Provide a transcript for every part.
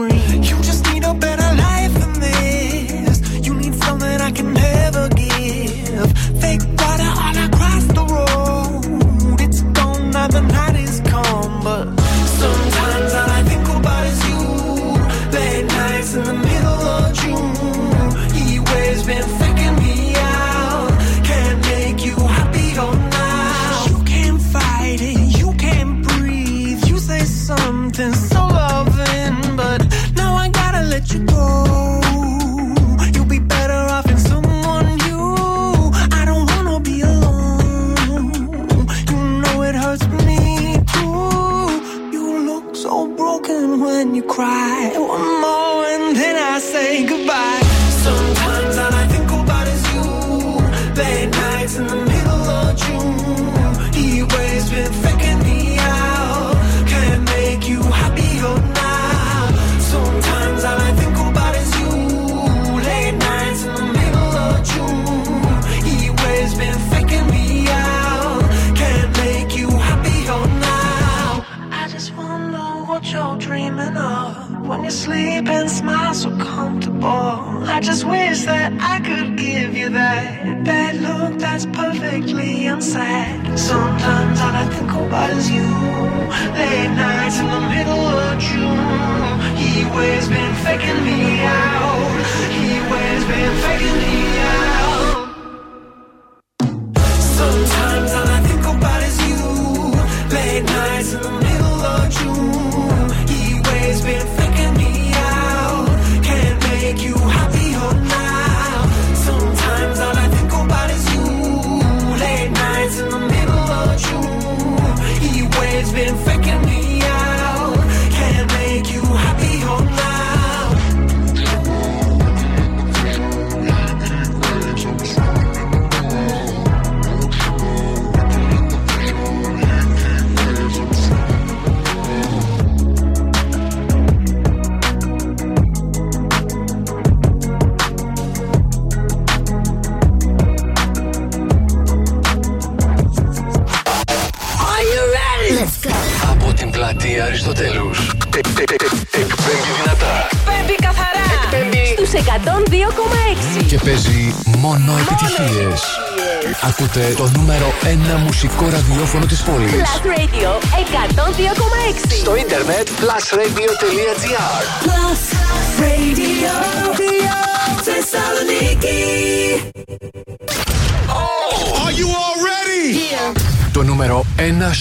We.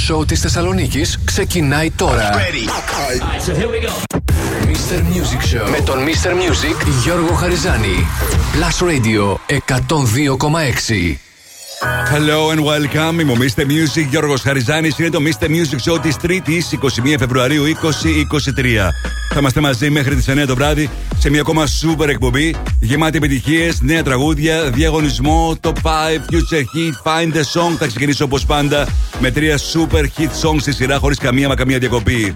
σοου της Θεσσαλονίκης ξεκινάει τώρα. Mr. Music Show με τον Mr. Music Γιώργο Χαριζάνη. Plus Radio 102,6. Hello and welcome. Είμαι ο Mr. Music Γιώργος Χαριζάνης. Είναι το Mr. Music Show της 3η 21 Φεβρουαρίου 2023. Θα είμαστε μαζί μέχρι τις 9 το βράδυ σε μια ακόμα super εκπομπή γεμάτη επιτυχίες, νέα τραγούδια, διαγωνισμό, top 5, future hit, find the song. Θα ξεκινήσω όπως πάντα με τρία super hit songs στη σειρά χωρίς καμία μακαμία διακοπή.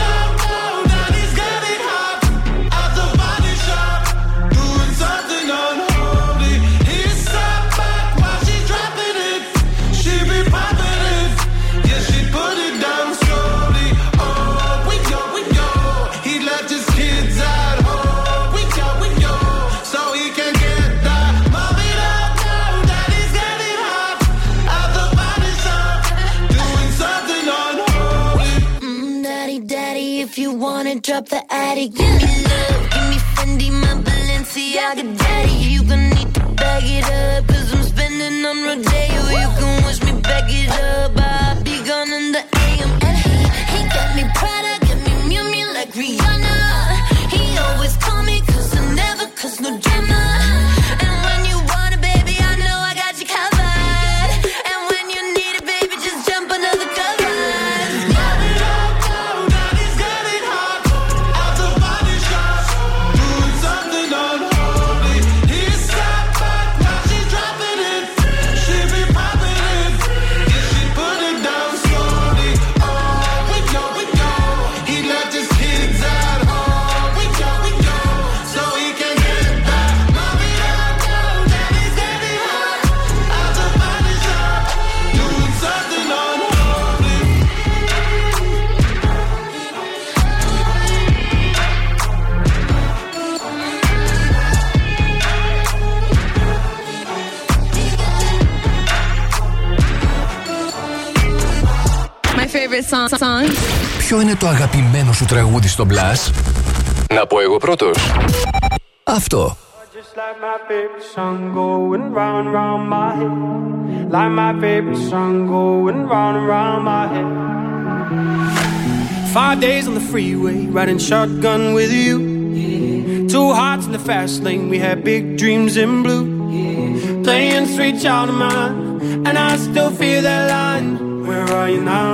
the give me love, give me Fendi, my Balenciaga daddy. You gon' need to bag it up, favorite song. song. Ποιο είναι το αγαπημένο σου τραγούδι στο Blast? Να πω εγώ πρώτος. Αυτό. Just like my favorite song going round and round my head. Like my favorite song going round and round my head. Five days on the freeway, riding shotgun with you. Two hearts in the fast lane, we had big dreams in blue. Playing sweet child of mine, and I still feel that line. Where are you now?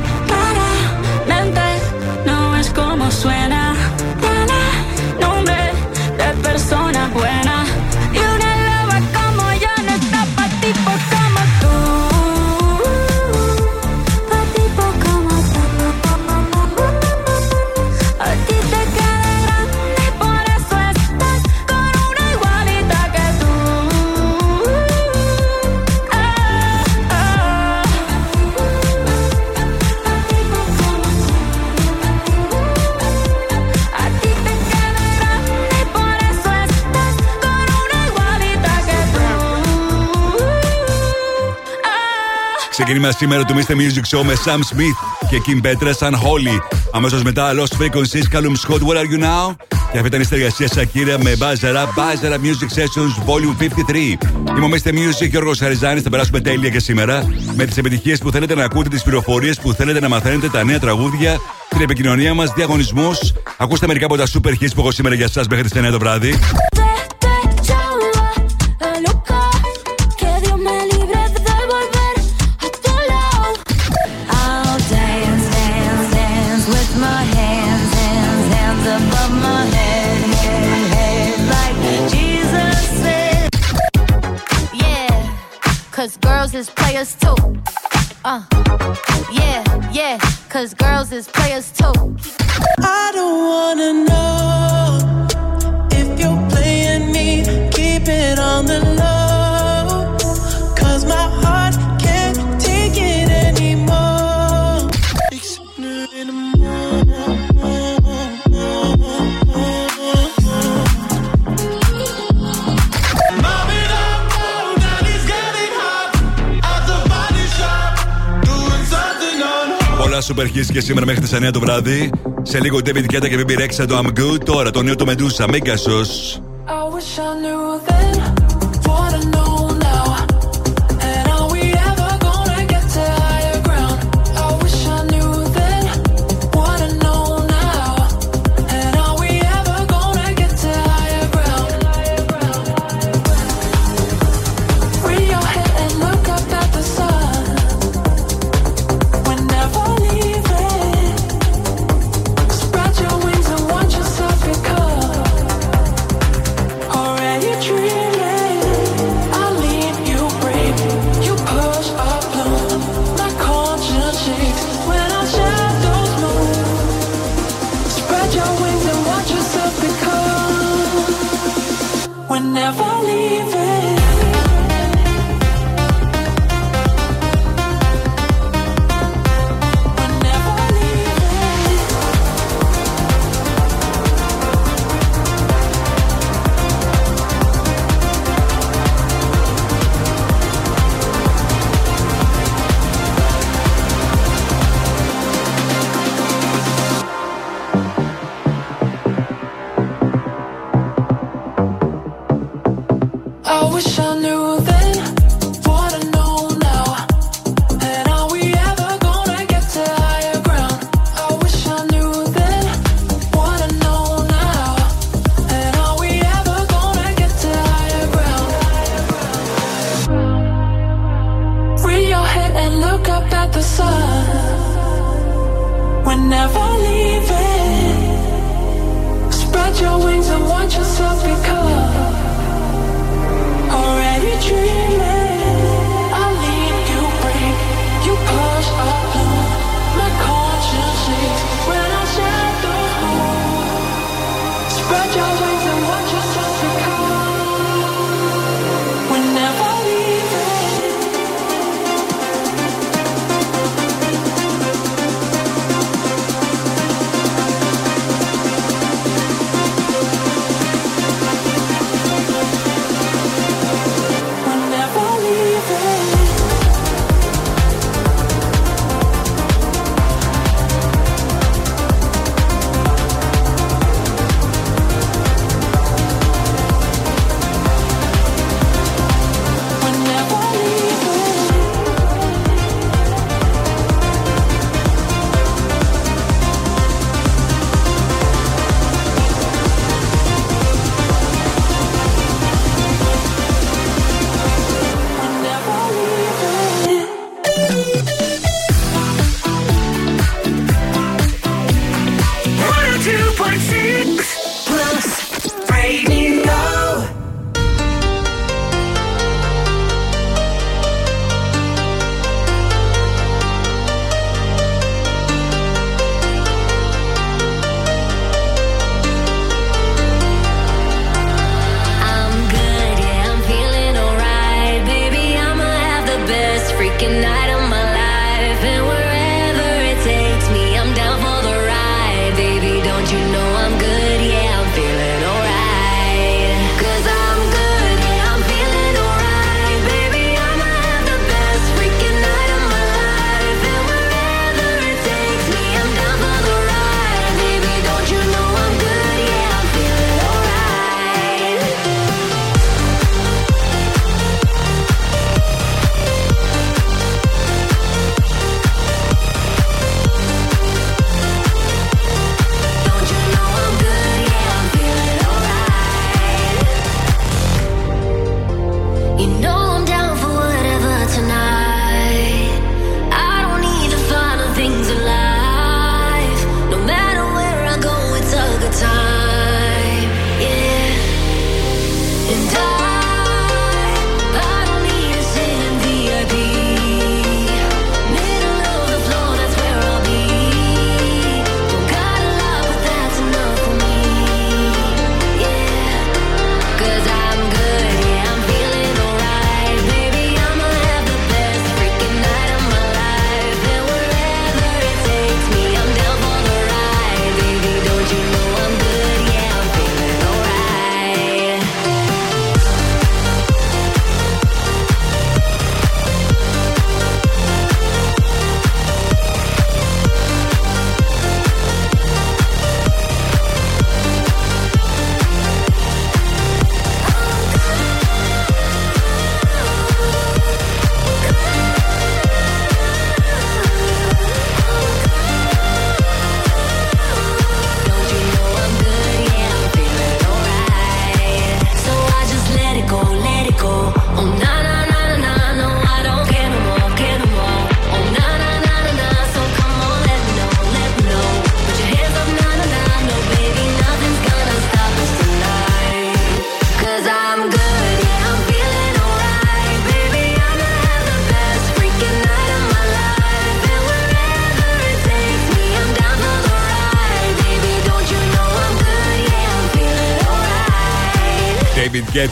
when I Ξεκίνημα σήμερα του Mr. Music Show με Sam Smith και Kim Petra σαν Holly. Αμέσως μετά Lost Frequencies, Callum Scott, Where Are You Now? Και αυτή ήταν η συνεργασία Σακύρα με Μπάζαρα, Μπάζαρα Music Sessions Volume 53. Είμαι ο Mr. Music Γιώργος Χαριζάνης. Θα περάσουμε τέλεια και σήμερα με τις επιτυχίες που θέλετε να ακούτε, τις πληροφορίες που θέλετε να μαθαίνετε, τα νέα τραγούδια, την επικοινωνία μας, διαγωνισμούς. Ακούστε μερικά από τα super hits που έχω σήμερα για εσά μέχρι τις 9 το βράδυ. Girls is players too. I don't wanna know if you're playing me. Keep it on the low. Super hits και σήμερα μέχρι τις 9 το βράδυ. Σε λίγο David Guetta και BB Rexha το I'm Good. Τώρα το νέο του Medusa, Megasos.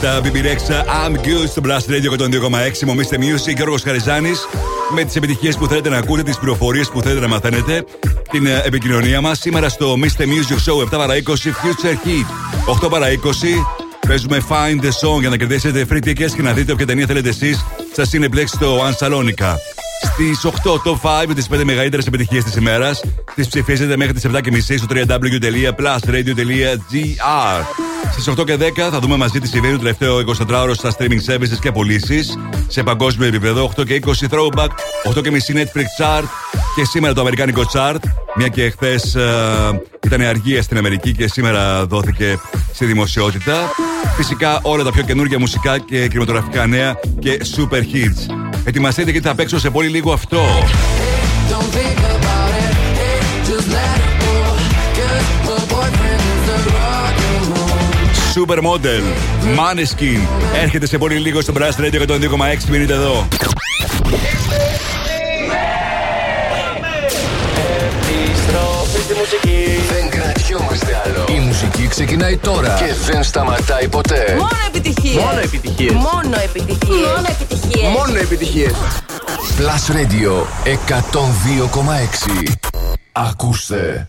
David Guetta, BB Rexha, I'm good στο Blast Radio 102,6. Μομίστε Music, Γιώργος Χαριζάνης. Με τις επιτυχίες που θέλετε να ακούτε, τις πληροφορίες που θέλετε να μαθαίνετε, την ε, επικοινωνία μας. Σήμερα στο Mr. Music Show 7 παρα 20 Future Heat. 8 παρα 20 Παίζουμε Find the Song για να κερδίσετε free tickets και να δείτε όποια ταινία θέλετε εσείς στα Cineplex στο One Salonica. Στις 8 το 5 με τις 5 μεγαλύτερες επιτυχίες της ημέρας. Τις ψηφίζετε μέχρι τις 7.30 στο www.plusradio.gr. Στις 8 και 10 θα δούμε μαζί τι συμβαίνει το τελευταίο 24ωρο στα streaming services και πωλήσεις. Σε παγκόσμιο επίπεδο 8 και 20 throwback, 8 και μισή Netflix chart και σήμερα το αμερικάνικο chart. Μια και χθες uh, ήταν αργία στην Αμερική και σήμερα δόθηκε στη δημοσιότητα. Φυσικά όλα τα πιο καινούργια μουσικά και κινηματογραφικά νέα και super hits. Ετοιμαστείτε γιατί θα παίξω σε πολύ λίγο αυτό. Supermodel, Maneskin Έρχεται σε πολύ λίγο στο Brass Radio 102,6 Μείνετε εδώ Δεν κρατιόμαστε άλλο Η μουσική ξεκινάει τώρα Και δεν σταματάει ποτέ Μόνο επιτυχίες. Μόνο επιτυχίες. Μόνο επιτυχίες. Μόνο επιτυχίες. Μόνο επιτυχίες. Plus Radio 102,6 Ακούστε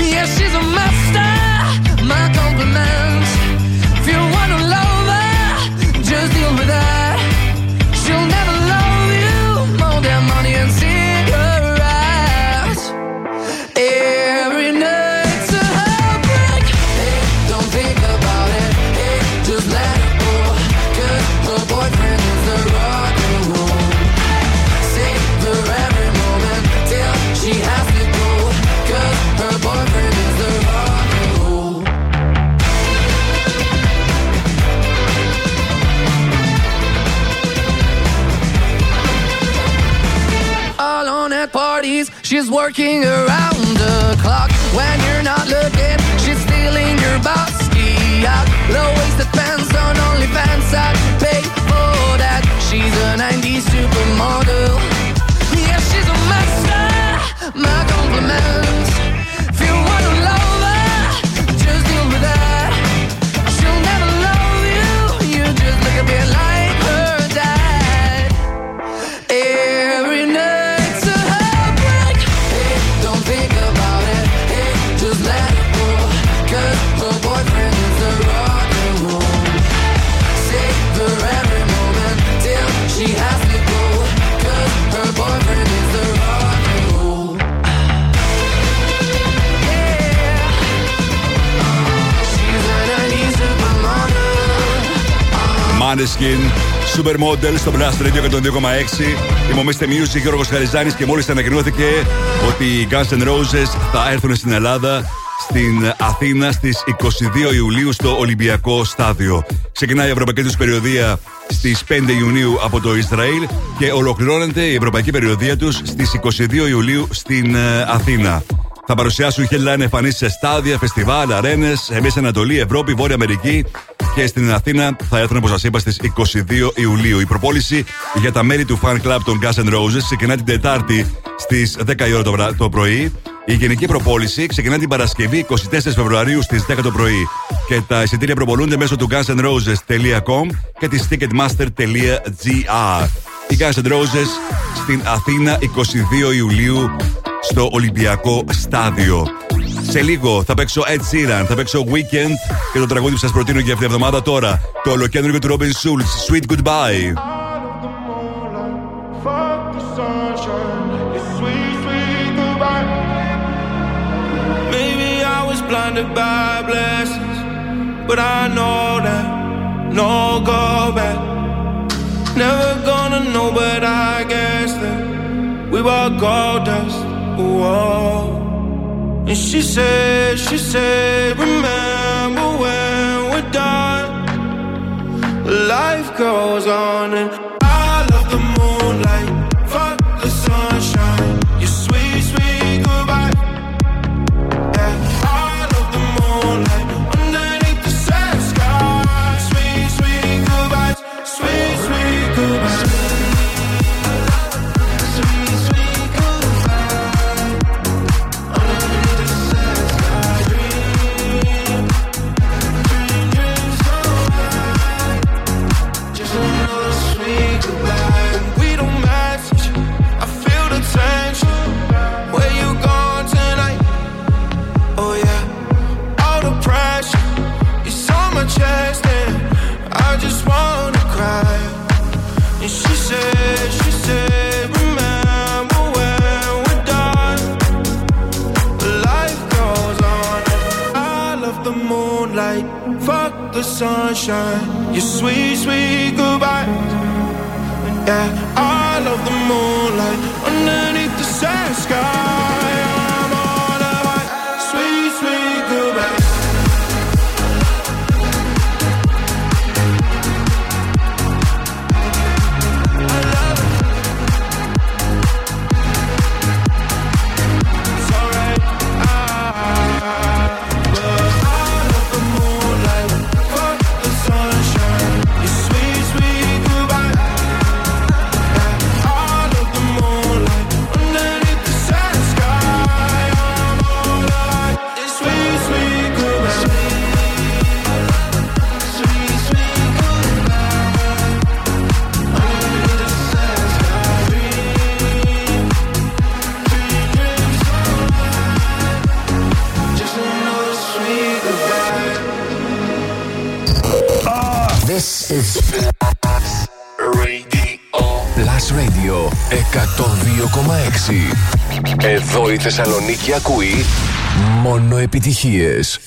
Yeah, she's a master. My. If you wanna just deal with her. She'll never love you more than money and cigarettes. Working around the clock. When you're not looking, she's stealing your bossy out. Low waisted pants on OnlyFans. I pay for that. She's a 90s Maneskin, Supermodel στο Blast Radio 102,6. Ημομίστε Music, Γιώργος Χαριζάνης και μόλις ανακοινώθηκε ότι οι Guns N' Roses θα έρθουν στην Ελλάδα στην Αθήνα στις 22 Ιουλίου στο Ολυμπιακό Στάδιο. Ξεκινάει η ευρωπαϊκή τους περιοδία στις 5 Ιουνίου από το Ισραήλ και ολοκληρώνεται η ευρωπαϊκή περιοδία τους στις 22 Ιουλίου στην ε, Αθήνα. Θα παρουσιάσουν headline εμφανίσεις σε στάδια, φεστιβάλ, αρένες, Μέση Ανατολή, Ευρώπη, Βόρεια Αμερική και στην Αθήνα θα έρθουν, όπως σας είπα, στις 22 Ιουλίου. Η προπόληση για τα μέλη του fan club των Guns N' Roses ξεκινά την Τετάρτη στις 10 η ώρα το, βρά- το πρωί. Η γενική προπόληση ξεκινά την Παρασκευή 24 Φεβρουαρίου στις 10 το πρωί. Και τα εισιτήρια προπολούνται μέσω του gunsnroses.com και της ticketmaster.gr. Οι Guns N' Roses στην Αθήνα 22 Ιουλίου στο Ολυμπιακό Στάδιο. Σε λίγο θα παίξω Ed Sheeran, θα παίξω Weekend και το τραγούδι που σα προτείνω για αυτήν την εβδομάδα τώρα. Το ολοκέντρο του Robin Schulz, Sweet Goodbye. but I know that no go. Never know, but I guess we were gold dust. Whoa. And she said, she said, remember when we're done, life goes on and she said, remember when we're. Life goes on. I love the moonlight, fuck the sunshine. Your sweet, sweet goodbye. Yeah, I love the moonlight underneath the sad sky. Radio. Plus Radio 102,6. Εδώ η Θεσσαλονίκη ακούει μόνο επιτυχίες.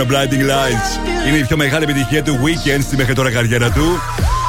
Can't Αγαπημένο Blinding Lights. Είναι η πιο μεγάλη επιτυχία του Weekend στη μέχρι τώρα καριέρα του.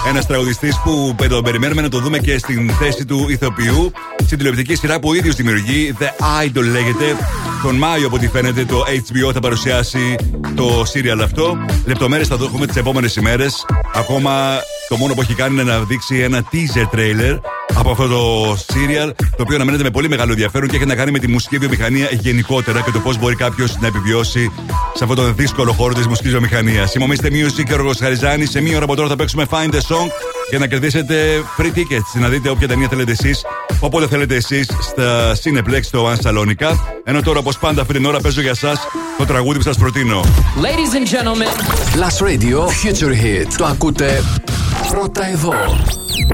Ένας τραγουδιστής που τον περιμένουμε να το δούμε και στην θέση του ηθοποιού στην τηλεοπτική σειρά που ο ίδιος δημιουργεί. The Idol λέγεται. Τον Μάιο, από ό,τι φαίνεται, το HBO θα παρουσιάσει το serial αυτό. Λεπτομέρειες θα δούμε τις επόμενες ημέρες. Ακόμα το μόνο που έχει κάνει είναι να δείξει ένα teaser trailer από αυτό το serial, το οποίο αναμένεται με πολύ μεγάλο ενδιαφέρον και έχει να κάνει με τη μουσική βιομηχανία γενικότερα και το πώς μπορεί κάποιος να επιβιώσει σε αυτό το δύσκολο χώρο της μουσικής βιομηχανίας. Είμαι ο Mr. Music και ο Ρογο Χαριζάνη. Σε μία ώρα από τώρα θα παίξουμε Find the Song για να κερδίσετε free tickets. Να δείτε όποια ταινία θέλετε εσείς, όποτε θέλετε εσείς, στα Cineplex στο One Salonica. Ενώ τώρα, όπως πάντα, αυτή την ώρα παίζω για εσά το τραγούδι που σας προτείνω. Ladies and gentlemen. Plus Radio Future Hit. Το ακούτε πρώτα εδώ.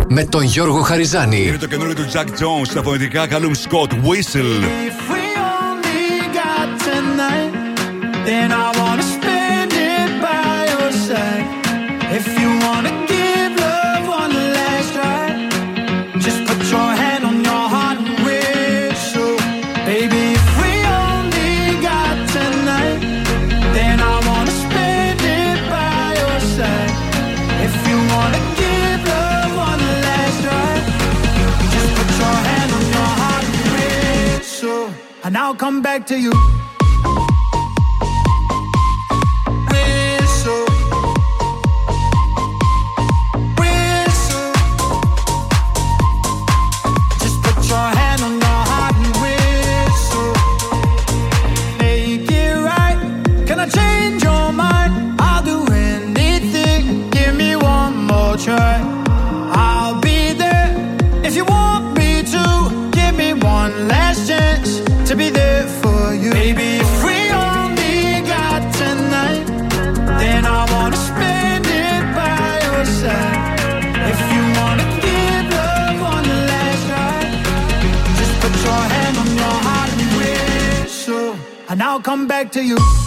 Με τον Γιώργο Χαριζάνη. Είναι το καινούριο του Jack Jones στα φωνητικά Callum Scott Whistle. If we only got tonight, then I Back to you. To you.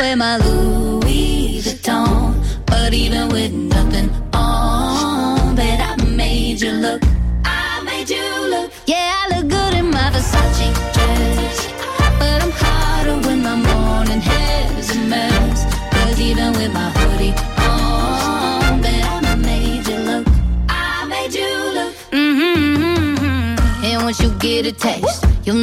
wear my Louis Vuitton, but even with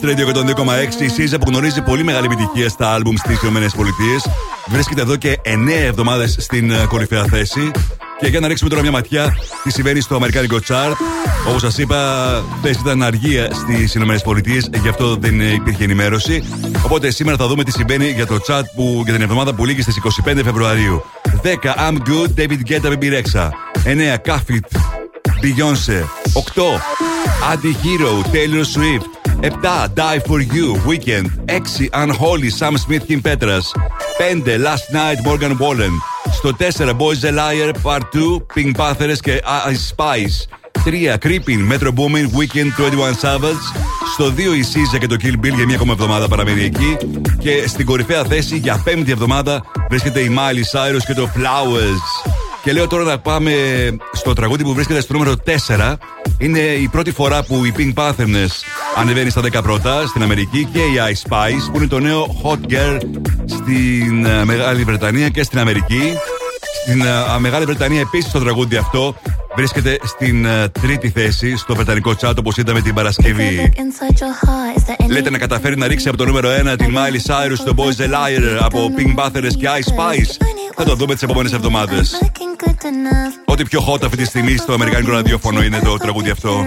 Blast Radio 102,6. Η Σίζα που γνωρίζει πολύ μεγάλη επιτυχία στα άλμπουμ στις ΗΠΑ. Βρίσκεται εδώ και 9 εβδομάδες στην ε, κορυφαία θέση. Και για να ρίξουμε τώρα μια ματιά τι συμβαίνει στο Αμερικάνικο Chart. Όπως σας είπα, χθε ήταν αργία στις ΗΠΑ, γι' αυτό δεν υπήρχε ενημέρωση. Οπότε σήμερα θα δούμε τι συμβαίνει για το chart που, για την εβδομάδα που λήγει στις 25 Φεβρουαρίου. 10 I'm Good, David Guetta, Baby Rexha. 9 Kafit, Beyoncé. 8 Anti-Hero, Taylor Swift. 7 Die For You, Weekend. 6 Unholy, Sam Smith, Kim Petras. 5 Last Night, Morgan Wallen. Στο 4 Boys a Liar, Part 2, Pink Panthers και Ice Spice. 3 Creeping, Metro Booming, Weekend 21 Savage. Στο 2 η Caesar και το Kill Bill για μία ακόμα εβδομάδα παραμένει εκεί. Και στην κορυφαία θέση για πέμπτη εβδομάδα βρίσκεται η Miley Cyrus και το Flowers. Και λέω τώρα να πάμε στο τραγούδι που βρίσκεται στο νούμερο 4. Είναι η πρώτη φορά που η Pink Panthers ανεβαίνει στα 10 πρώτα στην Αμερική και η Ice Spice που είναι το νέο Hot Girl στην ε, Μεγάλη Βρετανία και στην Αμερική. Στην uh, Μεγάλη Βρετανία επίσης το τραγούδι αυτό βρίσκεται στην uh, τρίτη θέση στο βρετανικό τσάτ όπως είδαμε την Παρασκευή. Λέτε να καταφέρει να ρίξει από το νούμερο 1 την Miley Cyrus, το Boys a Liar από Pink Panthers και Ice Spice. Θα το δούμε τις επόμενες εβδομάδες. Ό,τι πιο hot αυτή τη στιγμή στο Αμερικάνικο ραδιόφωνο είναι το τραγούδι αυτό.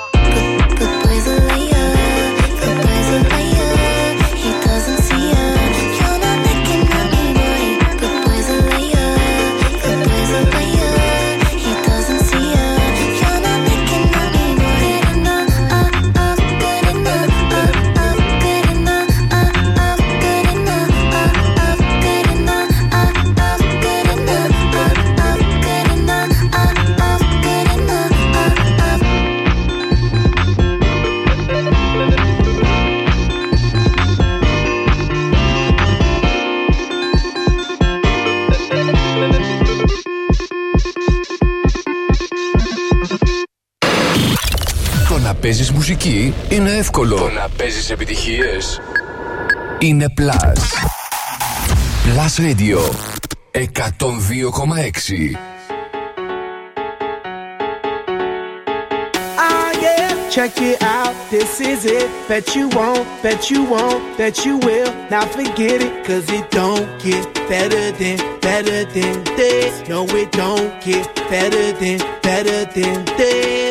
Μουσική είναι εύκολο. Το να παίζεις επιτυχίες είναι Plus. Plus Radio 102,6 Ah, yeah, check it out. This is it. Bet you won't, bet you won't, bet you will. Now forget it, cause it don't get better than, better than this. No, it don't get better than, better than this.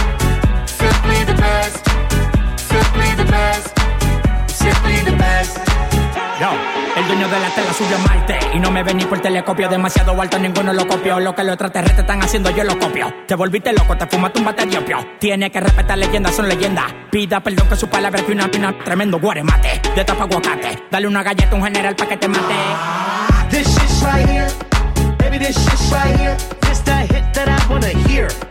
El dueño de la tela subió a Marte Y no me ven ni por telescopio. Demasiado alto, ninguno lo copió. Lo que los extraterrestres están haciendo, yo lo copio. Te volviste loco, te fumaste un bate diopio Tiene que respetar leyendas, son leyendas. Pida perdón que su palabra que una pina Tremendo guaremate, de tapa aguacate. Dale una galleta a un general pa' que te mate. This shit's right here. Baby, this shit's right here. This the hit that I wanna hear.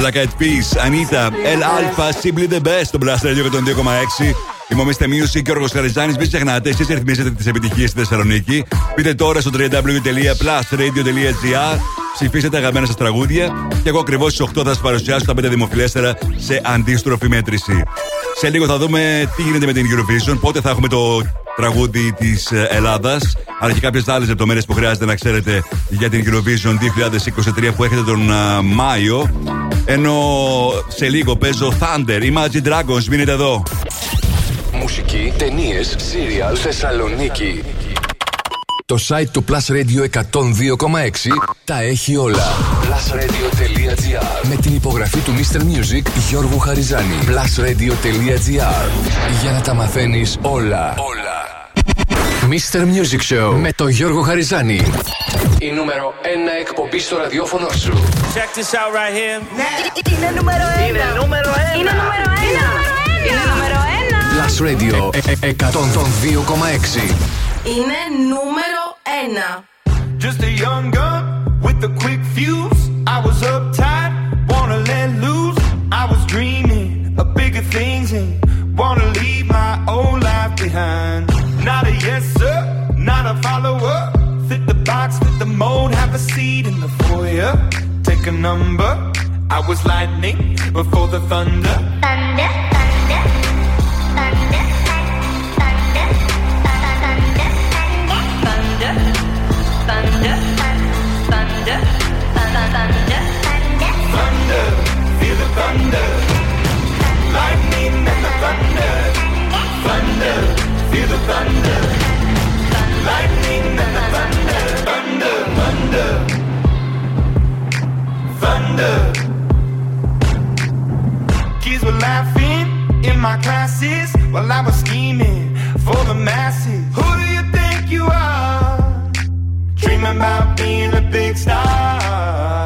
Black Eyed Peas, Anita, El Alpha, Simply the Best, το Blast Radio 102,6. Είμαι ο Mr. Music και ο Γιώργος Χαριζάνης. Μην ξεχνάτε, εσείς ρυθμίζετε τις επιτυχίες στη Θεσσαλονίκη. Μπείτε τώρα στο www.plusradio.gr Ψηφίστε αγαπημένα σας τραγούδια και εγώ ακριβώς στις 8 θα σας παρουσιάσω τα 5 δημοφιλέστερα σε αντίστροφη μέτρηση. Σε λίγο θα δούμε τι γίνεται με την Eurovision, πότε θα έχουμε το τραγούδι της Ελλάδας, αλλά και κάποιες άλλες λεπτομέρειες που χρειάζεται να ξέρετε για την Eurovision 2023 που έχετε τον α, Μάιο. Ενώ σε λίγο παίζω Thunder, Imagine Dragons, μείνετε εδώ. Μουσική, ταινίες, σύριαλ, Θεσσαλονίκη. Το site του Plus Radio 102,6 τα έχει όλα. Plusradio.gr Με την υπογραφή του Mr. Music Γιώργου Χαριζάνη. Plusradio.gr Για να τα μαθαίνεις όλα. Όλα. Mr. Music Show με τον Γιώργο Χαριζάνη. Η νούμερο 1 εκπομπή στο ραδιόφωνο σου. Check this out right here. Είναι νούμερο ένα. Είναι νούμερο ένα. Είναι νούμερο ένα. Είναι νούμερο ένα. Plus Radio 102,6 Είναι νούμερο ένα. Just a young gun with a quick fuse. I was uptight, wanna let loose. I was dreaming of bigger things and wanna leave my old life behind. A seat in the foyer. Take a number. I was lightning before the thunder. Thunder, thunder, thunder, thunder, thunder, thunder, thunder, thunder, Thunder, thunder, feel the thunder. Lightning and the thunder. Thunder, feel the thunder. Lightning and the thunder. About being a big star.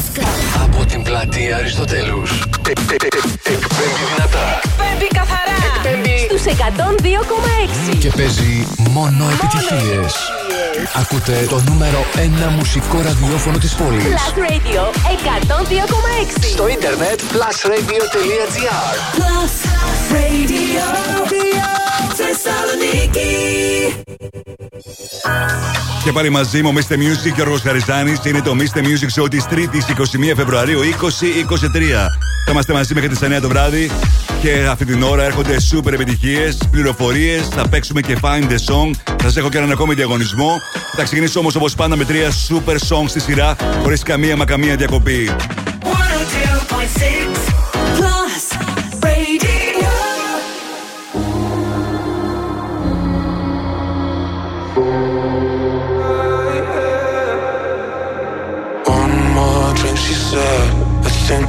Let's go. Από την πλατεία Αριστοτέλους. Ε, ε, ε, Εκπέμπει δυνατά. Εκπέμπει καθαρά. Εκπέμπει στους 102,6. Και παίζει μόνο επιτυχίες. Ακούτε το νούμερο 1 μουσικό ραδιόφωνο της πόλης. Plus Radio 102,6. Στο ίντερνετ plusradio.gr Plus Radio, Θεσσαλονίκη. Και πάλι μαζί μου, Mr. Music και ο Χαριζάνης. Είναι το Mr. Music Show της 3η 21 Φεβρουαρίου 2023. Θα είμαστε μαζί μέχρι τις 9 το βράδυ. Και αυτή την ώρα έρχονται super επιτυχίες, πληροφορίες. Θα παίξουμε και Find the Song. Θα σας έχω και έναν ακόμη διαγωνισμό. Θα ξεκινήσω όμως όπως πάντα με τρία super songs στη σειρά, χωρίς καμία μα καμία διακοπή.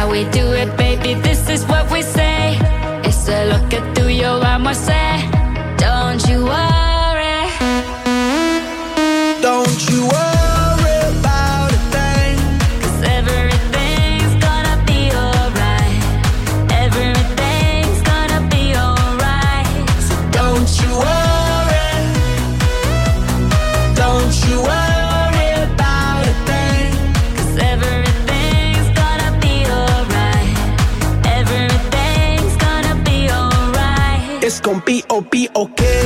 how we do it, baby. This is what we say. It's a look at through your armor, say, don't you worry. Don't you worry. con P.O.P. o qué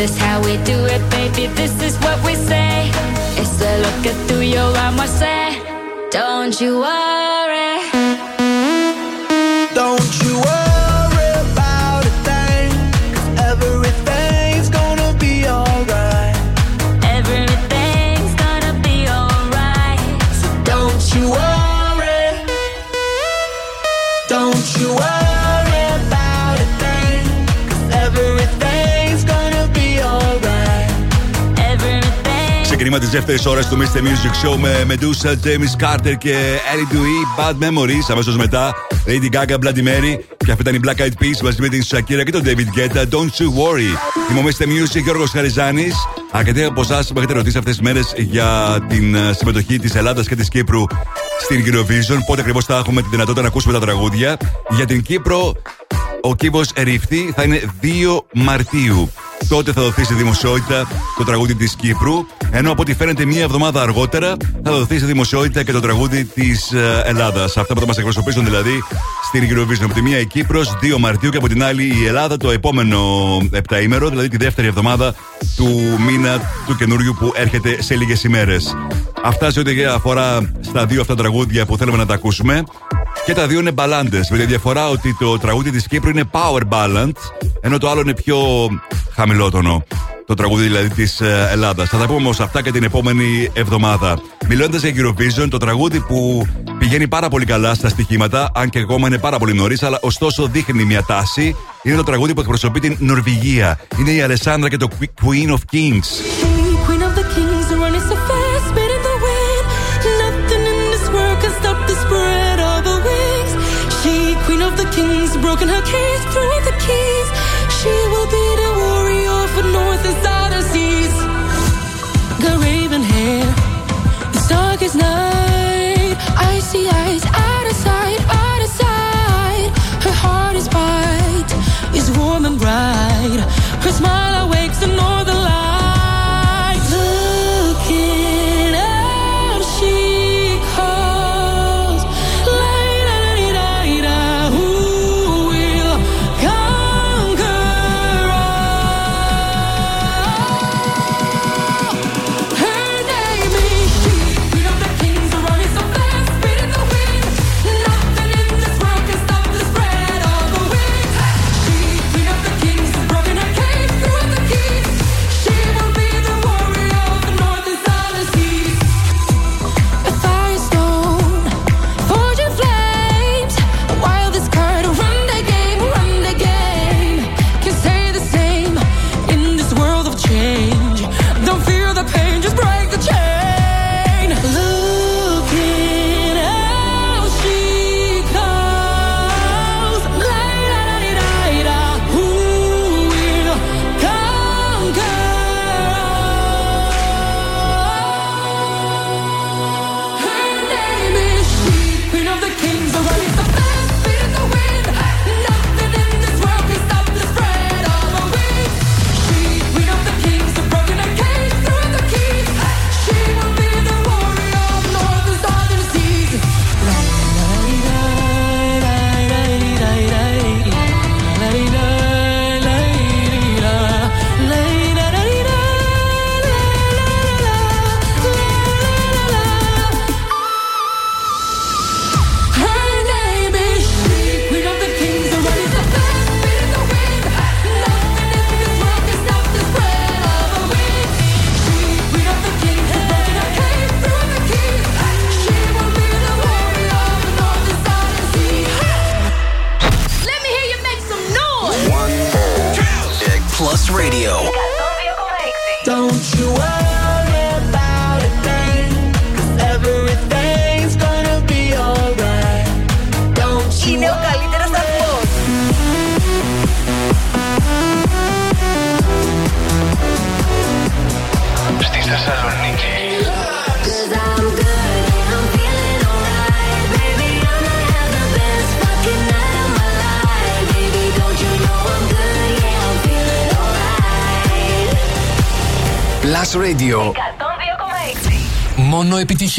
this is how we do it, baby? This is what we say. It's the look at through your eyes, I say. Don't you worry. Ξεκίνημα τη δεύτερη ώρα του Mr. Music Show με Medusa, James Carter και Ellie Dewey, Bad Memories. Αμέσως μετά Lady Gaga, Bloody Mary. Και αυτή ήταν η Black Eyed Peas μαζί με την Shakira και τον David Guetta. Don't you worry. Είμαι ο Mr. Music, Γιώργος Χαριζάνης. Αρκετοί από εσάς με έχετε ρωτήσει αυτές τις μέρες για την ε, συμμετοχή της Ελλάδας και της Κύπρου στην Eurovision. Πότε ακριβώς θα έχουμε τη δυνατότητα να ακούσουμε τα τραγούδια. Για την Κύπρο, ο κύβο ερηφθεί θα είναι 2 Μαρτίου. Τότε θα δοθεί στη δημοσιότητα το τραγούδι της Κύπρου. Ενώ από ό,τι φαίνεται μία εβδομάδα αργότερα θα δοθεί στη δημοσιότητα και το τραγούδι της Ελλάδας. Αυτά που θα μας εκπροσωπήσουν δηλαδή στην Eurovision. Από τη μία η Κύπρος 2 Μαρτίου και από την άλλη η Ελλάδα το επόμενο επταήμερο, δηλαδή τη δεύτερη εβδομάδα του μήνα του καινούριου που έρχεται σε λίγες ημέρες. Αυτά σε ό,τι αφορά στα δύο αυτά τραγούδια που θέλουμε να τα ακούσουμε. Και τα δύο είναι μπαλάντες. Με τη διαφορά ότι το τραγούδι της Κύπρου είναι power ballad, ενώ το άλλο είναι πιο χαμηλότονο. Το τραγούδι δηλαδή της Ελλάδας. Θα τα πούμε όμως αυτά και την επόμενη εβδομάδα. Μιλώντας για Eurovision, το τραγούδι που πηγαίνει πάρα πολύ καλά στα στοιχήματα, αν και ακόμα είναι πάρα πολύ νωρίς, αλλά ωστόσο δείχνει μια τάση, είναι το τραγούδι που εκπροσωπεί την Νορβηγία. Είναι η Αλεσάνδρα και το Queen of Kings.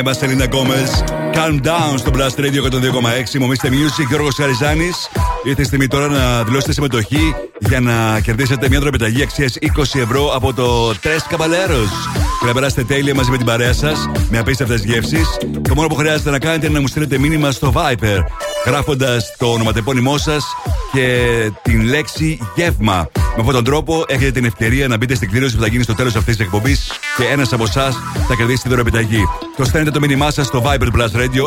Rema, Selena Gomez. Calm down στο Blast Radio 102,6. Μομίστε Music, Γιώργος Καριζάνη. Ήρθε η στιγμή τώρα να δηλώσετε συμμετοχή για να κερδίσετε μια δωροεπιταγή αξίας 20 ευρώ από το Tres Caballeros. Και να περάσετε τέλεια μαζί με την παρέα σας με απίστευτες γεύσεις. Το μόνο που χρειάζεται να κάνετε είναι να μου στείλετε μήνυμα στο Viber γράφοντας το ονοματεπώνυμό σας και την λέξη γεύμα. Με αυτόν τον τρόπο έχετε την ευκαιρία να μπείτε στην κλήρωση που θα γίνει στο τέλος αυτής της εκπομπής και ένας από εσάς θα κερδίσει την δωρεπιταγή. Το στέλνετε το μήνυμά σας στο Viber Blast Radio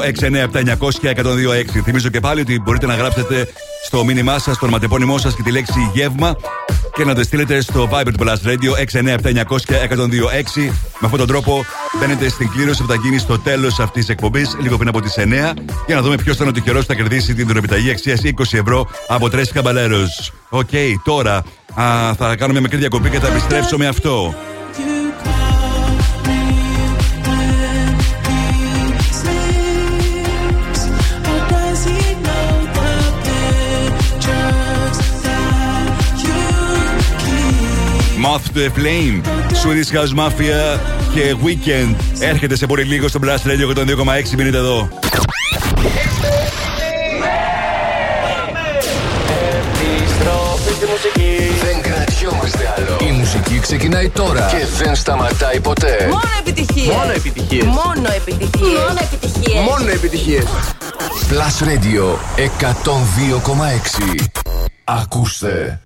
697 Θυμίζω και πάλι ότι μπορείτε να γράψετε στο μήνυμά σας, το ονοματεπώνυμό σας και τη λέξη γεύμα και να το στείλετε στο Viber του Blast Radio 697-900-1026. Με αυτόν τον τρόπο μπαίνετε στην κλήρωση που θα γίνει στο τέλος αυτής της εκπομπής, λίγο πριν από τις 9, για να δούμε ποιος θα είναι ο τυχερός που θα κερδίσει την δωρεπιταγή αξίας 20 ευρώ από Tres Caballeros. OK, τώρα θα κάνουμε μια μικρή διακοπή και θα επιστρέψω με αυτό. Mouth to the Flame, Swedish House Mafia και Weekend. Έρχεται σε πολύ λίγο στο Blast Radio και τον 2,6 μείνετε εδώ. Επιστροφή στη μουσική. Δεν κρατιόμαστε άλλο. Η μουσική ξεκινάει τώρα και δεν σταματάει ποτέ. Μόνο επιτυχίες. Μόνο επιτυχίες. Μόνο επιτυχίες. Μόνο επιτυχίες. Μόνο επιτυχίες. Plus Radio 102,6. Ακούστε.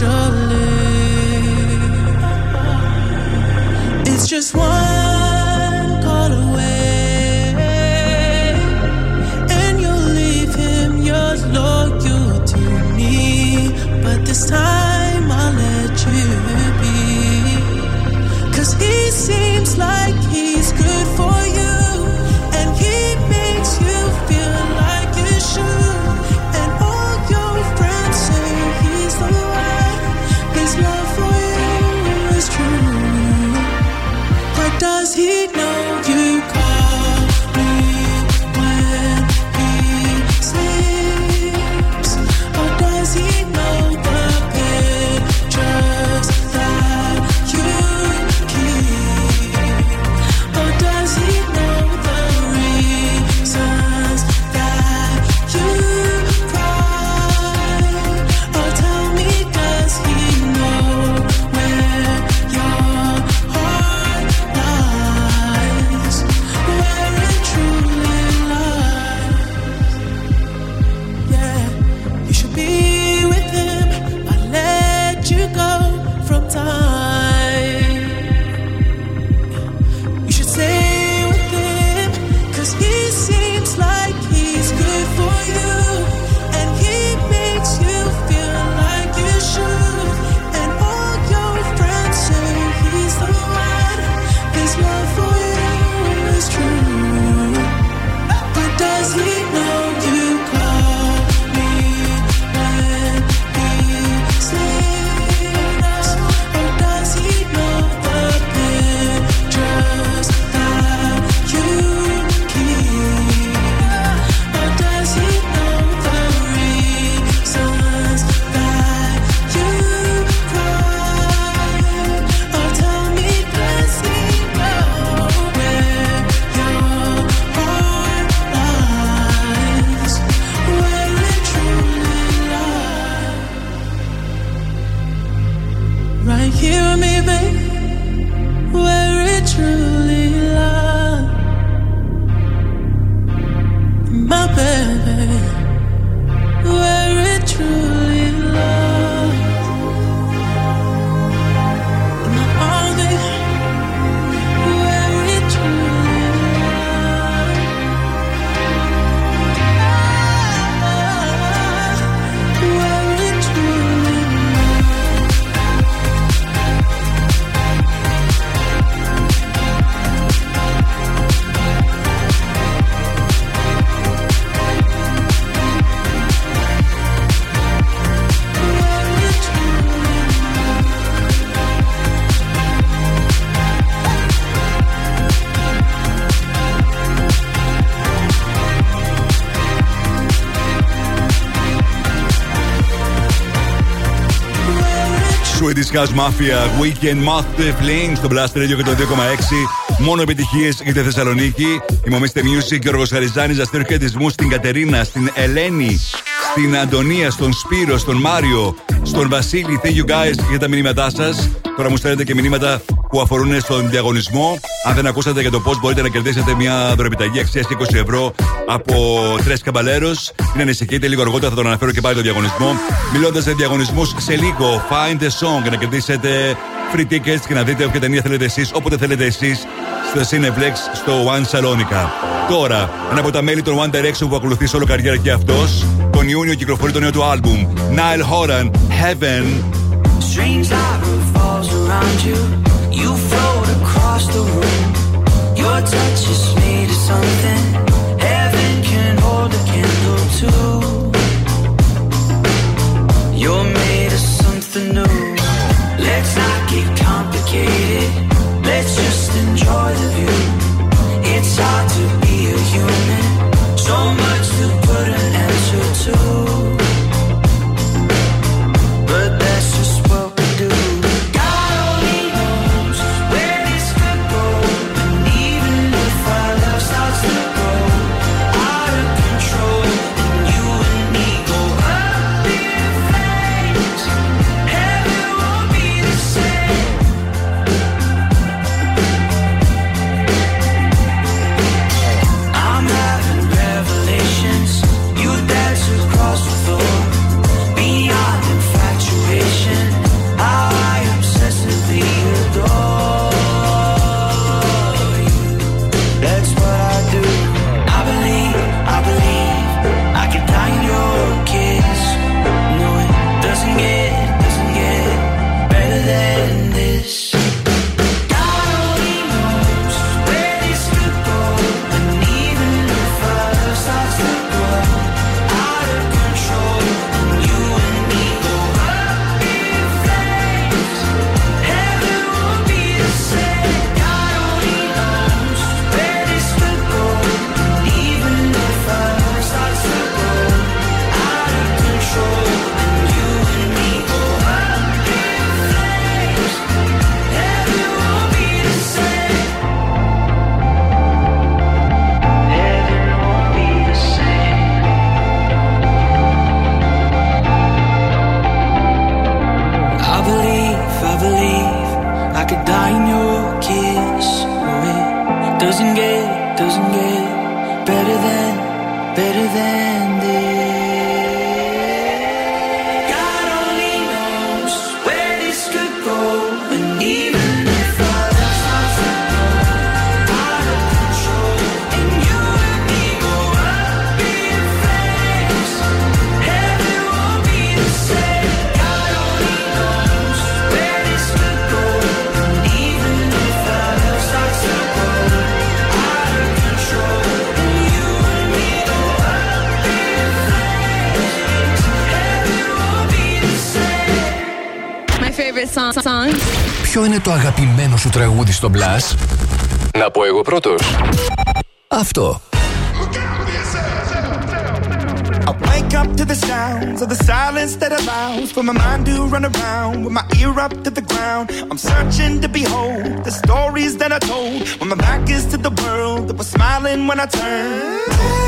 Initially. It's just one Swedish House Mafia Weekend Moth Fling στο Blast Radio και το 2,6. Μόνο επιτυχίες για τη Θεσσαλονίκη. Η Μομίστε Music, Γιώργος Χαριζάνης, Αστέρ Χαιρετισμού στην Κατερίνα, στην Ελένη, στην Αντωνία, στον Σπύρο, στον Μάριο, στον Βασίλη. Thank you guys για τα μηνύματά σας. Τώρα μου στέλνετε και μηνύματα που αφορούν στον διαγωνισμό. Αν δεν ακούσατε για το πώς μπορείτε να κερδίσετε μια δωρεπιταγή αξίας 20 ευρώ από τρε καμπαλέρο, μην ανησυχείτε, λίγο αργότερα θα τον αναφέρω και πάλι το διαγωνισμό. Μιλώντας για διαγωνισμούς, σε λίγο find the song για να κερδίσετε free tickets και να δείτε όποια ταινία θέλετε εσείς, όποτε θέλετε εσείς, στο Cineplex στο One Salonica. Τώρα, ένα από τα μέλη των One Direction που ακολουθεί σε όλο καριέρα και αυτός, τον Ιούνιο κυκλοφορεί το νέο του άλμπουμ. Nile Horan, Heaven. Strange light falls around you. across the room. Your touch is made of something heaven can hold a candle to. You're made of something new. Let's not get complicated. Let's just enjoy the view. It's hard to be a human. So much to put an answer to. Ποιο είναι το αγαπημένο σου τραγούδι στο Blast? Να πω εγώ πρώτος. Αυτό. I wake up to the sounds of the silence that allows for my mind to run around with my ear up to the ground. I'm searching to behold the stories that I told when my back is to the world that was smiling when I turned.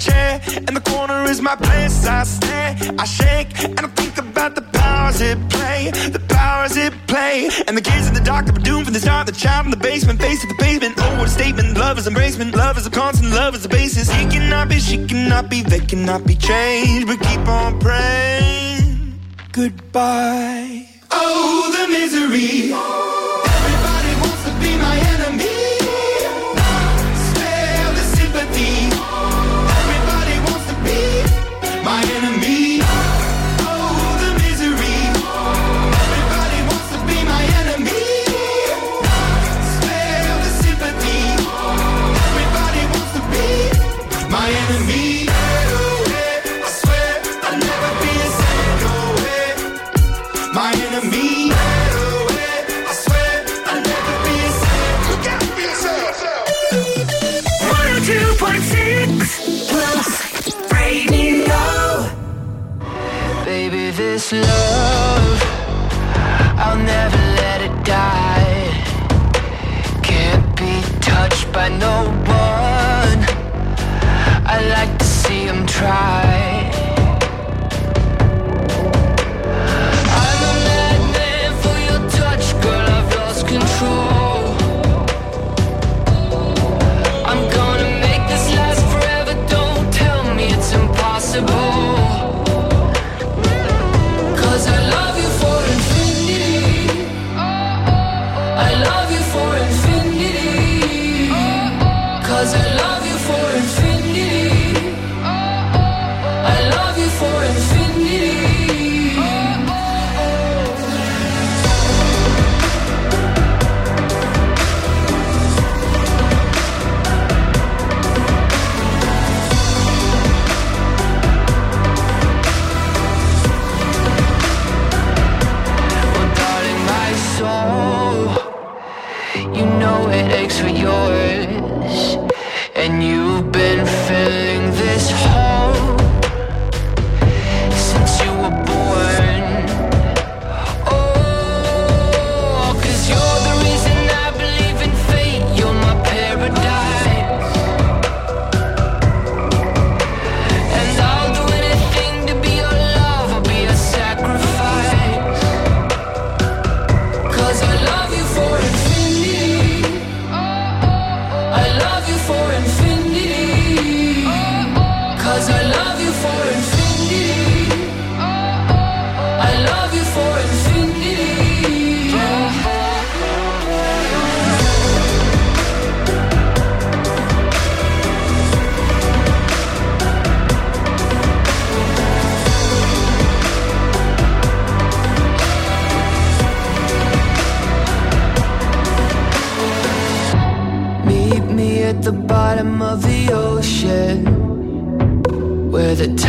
Chair in the corner is my place. I stay, I shake, and I think about the powers it play. The powers it play. And the kids in the dark that were doomed from the start. The child in the basement, face to the pavement. Oh, what a statement. Love is embracement. Love is a constant. Love is the basis. He cannot be, she cannot be, they cannot be changed. But keep on praying. Goodbye. Oh, the misery. My enemy. This love, I'll never let it die. Can't be touched by no one. I like to see him try.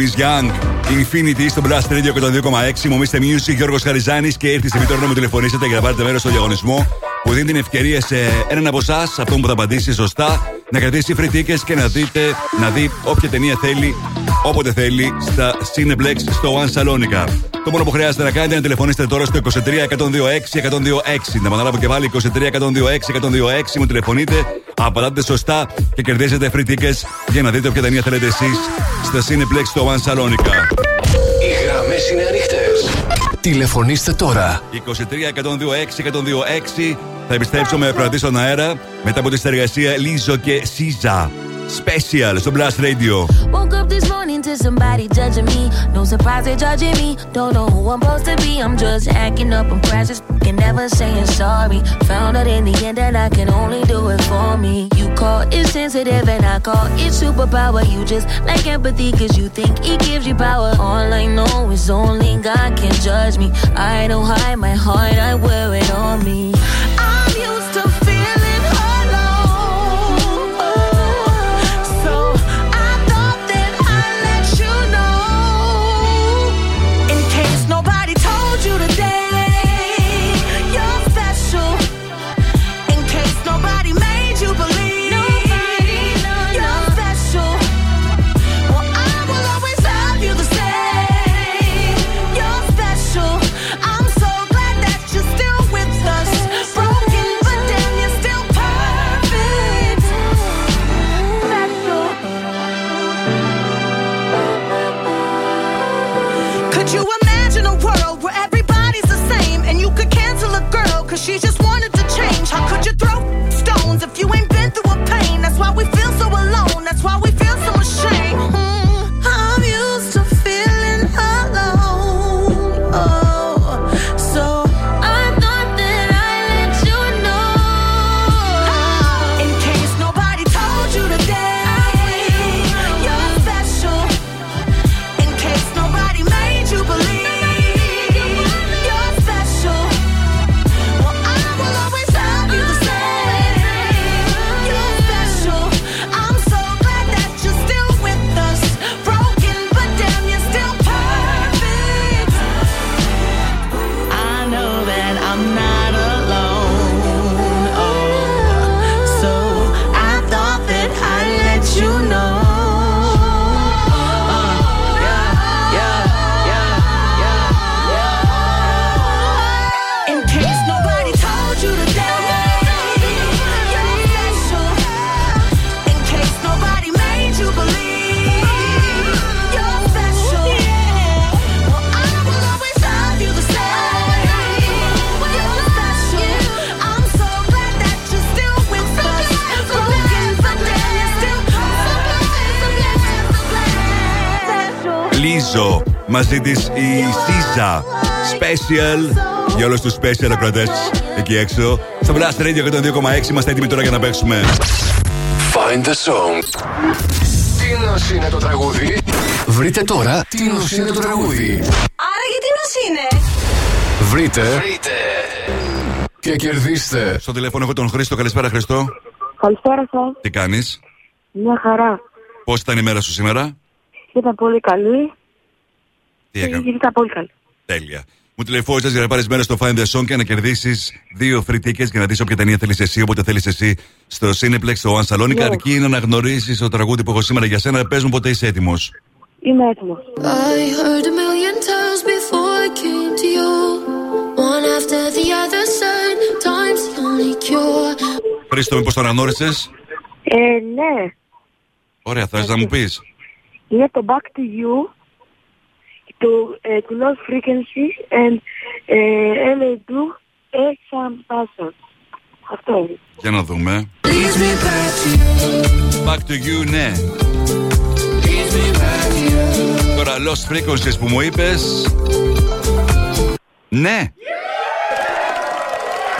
James Young, Infinity στο Blast Radio 102,6. Μου είστε Music, Γιώργος Χαριζάνης και ήρθε η στιγμή τώρα να μου τηλεφωνήσετε για να πάρετε μέρος στο διαγωνισμό που δίνει την ευκαιρία σε έναν από εσάς, αυτόν που θα απαντήσει σωστά, να κρατήσει free tickets και να δείτε, να δει όποια ταινία θέλει, όποτε θέλει, στα Cineplex στο One Salonica. Το μόνο που χρειάζεται να κάνετε είναι να τηλεφωνήσετε τώρα στο 23 126 126. Να επαναλάβω και πάλι 23 126 126. Μου τηλεφωνείτε, απαντάτε σωστά και κερδίζετε free tickets για να δείτε όποια ταινία θέλετε εσείς στα Cineplex στο One Salonica. Οι γραμμές είναι ανοιχτές. Τηλεφωνήστε τώρα. 23 126 126 θα επιστρέψω με προατή στον αέρα μετά από τη συνεργασία Λίζο και Σίζα. Special su Blast Radio. Woke up this morning to somebody judging me. No surprise they're judging me. Don't know who I'm supposed to be. I'm just acting up and precious. Can never saying sorry. Found out in the end that I can only do it for me. You call it sensitive and I call it superpower. You just like empathy cause you think it gives you power. All I know is only God can judge me. I don't hide my heart, I wear it on me. Μαζί της η Σίζα. Special. Για όλους τους special ακροατές εκεί έξω. Στο Blast Radio 102,6 είμαστε έτοιμοι τώρα για να παίξουμε. Find the song. Τι νος είναι το τραγούδι; Βρείτε τώρα τι νος είναι το τραγούδι. Άρα γιατί νος είναι; Βρείτε. Και κερδίστε. Στο τηλέφωνο έχω τον Χρήστο. Καλησπέρα, Χρήστο. Καλησπέρα σας. Τι κάνεις, Μια χαρά. Πώς ήταν η μέρα σου σήμερα, Ήταν πολύ καλή. Τι έκανε; Ήταν πολύ καλή. Τέλεια. Μου τηλεφώνησε για να πάρεις μέρα στο Find the Song και να κερδίσεις δύο free tickets για να δεις όποια ταινία θέλεις εσύ, όποτε θέλεις εσύ στο Cineplex, στο One Salonica. Ναι. Αρκεί να αναγνωρίσει το τραγούδι που έχω σήμερα για σένα. Πες μου πότε είσαι έτοιμος. Είμαι έτοιμος. I heard a million times before I came to you. One after the other said, time's the only cure. Χρήστο, μήπως τον αναγνώρισες; Ε, ναι. Ωραία, θες να μου πεις; Είναι το Back to You, το, ε, του Lost Frequency and ε, LA Blue and Some Passion. Αυτό είναι. Για να δούμε. Back to you, ναι. Τώρα Lost Frequencies που μου είπες Ναι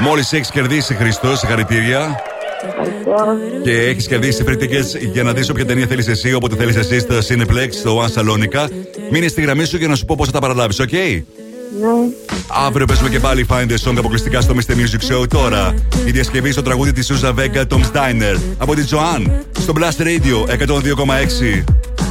Μόλις έχεις κερδίσει Χρήστο, συγχαρητήρια και έχεις κερδίσει free tickets για να δεις όποια ταινία θέλεις εσύ, όποτε θέλεις εσύ στο Cineplex, στο One Salonica. Μείνε στη γραμμή σου για να σου πω πώς θα τα παραλάβει, οκ? Ναι. Αύριο παίζουμε και πάλι Find the Song αποκλειστικά στο Mr. Music Show. Τώρα η διασκευή στο τραγούδι της Suzanne Vega Tom's Diner από την Joanne στο Blast Radio 102,6.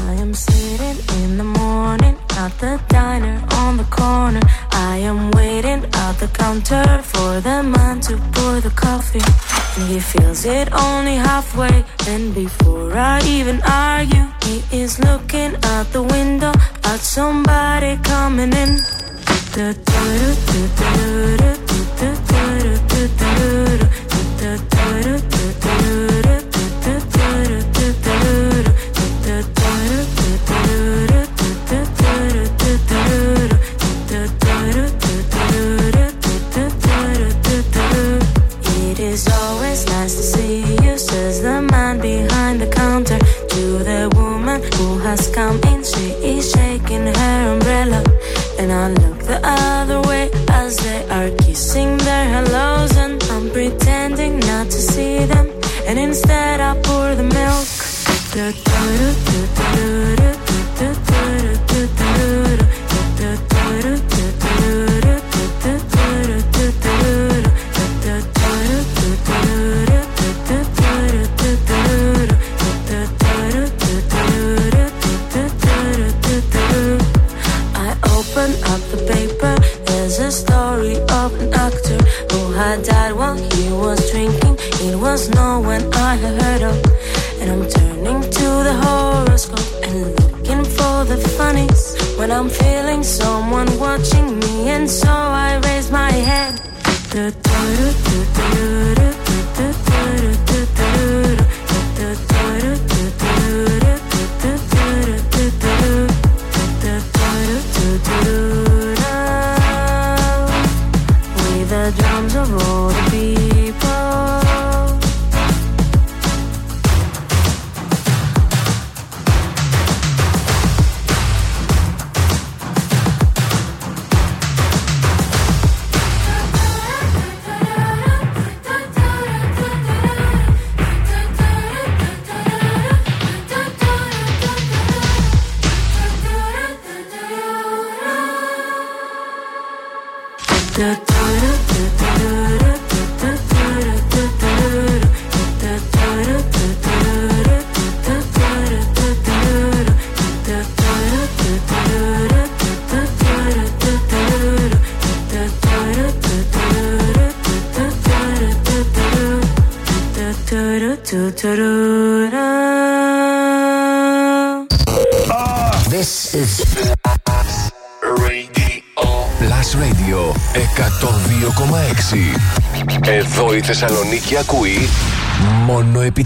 I am sitting in the morning at the diner on the corner. I am waiting at the counter for the man to pour the coffee. And he fills it only halfway. And before I even argue, he is looking out the window at somebody coming in. I look the other way as they are kissing their hellos, and I'm pretending not to see them, and instead I pour the milk. I had heard of. And I'm turning to the horoscope and looking for the funnies when I'm feeling someone watching me. And so I raise my head. With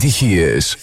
He years.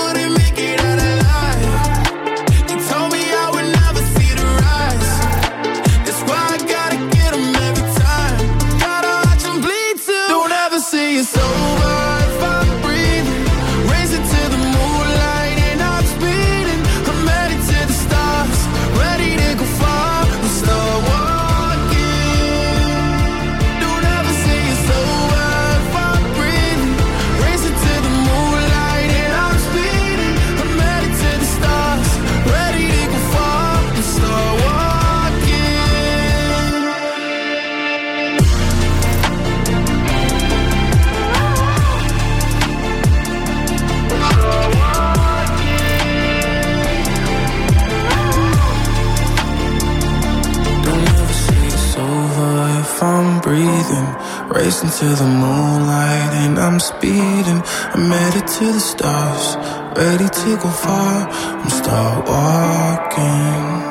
Listen to the moonlight and I'm speeding. I'm headed to the stars, ready to go far. I'm start walking.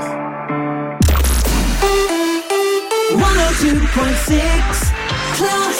102.6 Class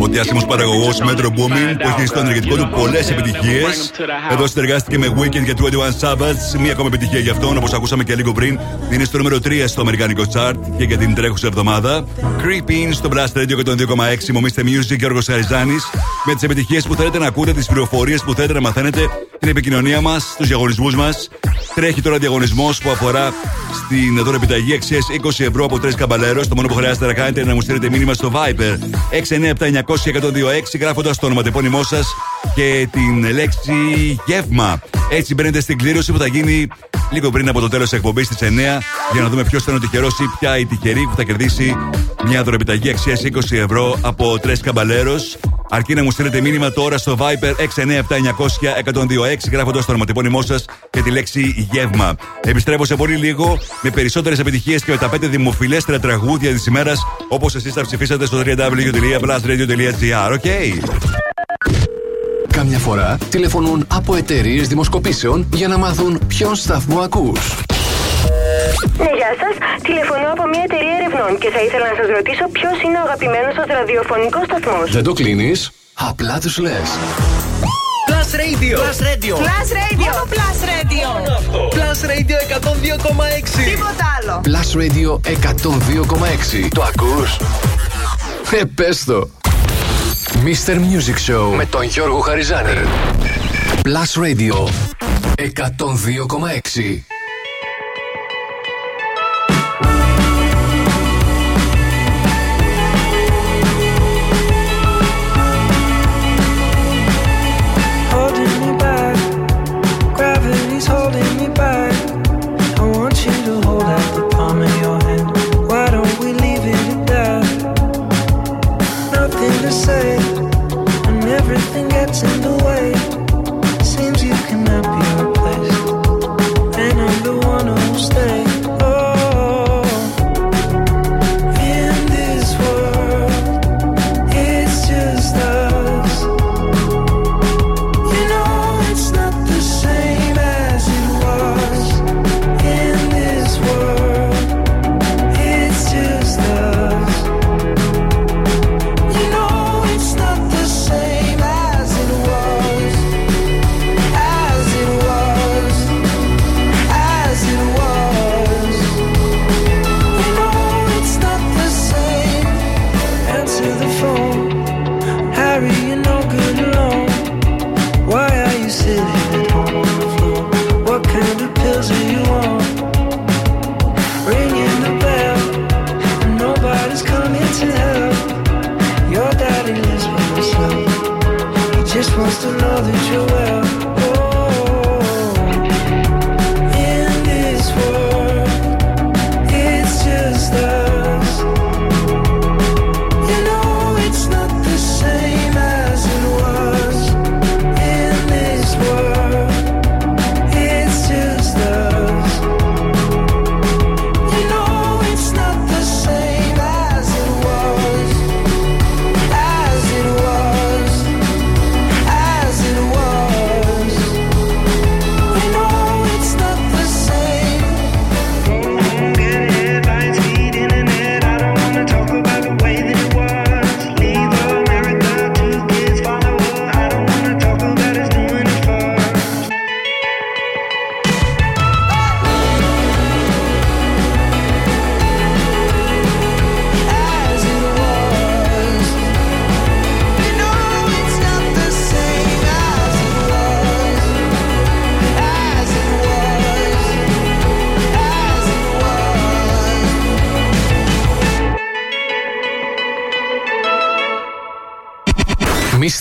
Ο διάσημος παραγωγός Metro Booming που έχει στο ενεργητικό του πολλές επιτυχίες. Εδώ συνεργάστηκε με Weekend και 21 Savage. Μία ακόμα επιτυχία για αυτόν, όπως ακούσαμε και λίγο πριν. Είναι στο νούμερο 3 στο αμερικανικό chart και για την τρέχουσα εβδομάδα. Creep in στο Blast Radio και τον 2,6 Μομίστε Music και Αριζάνη. Με τις επιτυχίες που θέλετε να ακούτε, τις πληροφορίες που θέλετε να μαθαίνετε την επικοινωνία μας, του διαγωνισμούς μας. Τρέχει τώρα διαγωνισμός που αφορά στην δώρο επιταγή αξίας 20 ευρώ από τρεις καμπαλέρο. Το μόνο που χρειάζεται να κάνετε είναι να μου στείλετε μήνυμα στο Viber 697-900-1026 γράφοντας το ονοματεπώνυμό σας και την λέξη γεύμα. Έτσι μπαίνετε στην κλήρωση που θα γίνει λίγο πριν από το τέλος της εκπομπής στις 9 για να δούμε ποιος θα είναι ο τυχερός ή ποια η τυχερή που θα κερδίσει μια δωρεπιταγή αξίας 20 ευρώ από Tres Caballeros. Αρκεί να μου στείλετε μήνυμα τώρα στο Viber 697-900-1026 γράφοντας το ονοματεπώνυμό σας και τη λέξη γεύμα. Επιστρέφω σε πολύ λίγο με περισσότερες επιτυχίες και με τα 5 δημοφιλέστερα τραγούδια της ημέρας όπως εσείς τα ψηφίσατε στο www.blastradio.gr. OK; Κάμια φορά τηλεφωνούν από εταιρείες δημοσκοπήσεων για να μάθουν ποιον σταθμό ακούς. Ναι, γεια σας. Τηλεφωνώ από μια εταιρεία ερευνών και θα ήθελα να σας ρωτήσω ποιος είναι ο αγαπημένος σας ραδιοφωνικός σταθμός. Δεν το κλείνεις, απλά τους λες. Plus Radio. Plus Radio. Plus Radio. Μόνο Plus Radio. Plus Radio 102,6. Τίποτα άλλο. Plus Radio 102,6. Το ακούς; Ε, πες το. Mr. Music Show με τον Γιώργο Χαριζάνη. Plus Radio 102,6.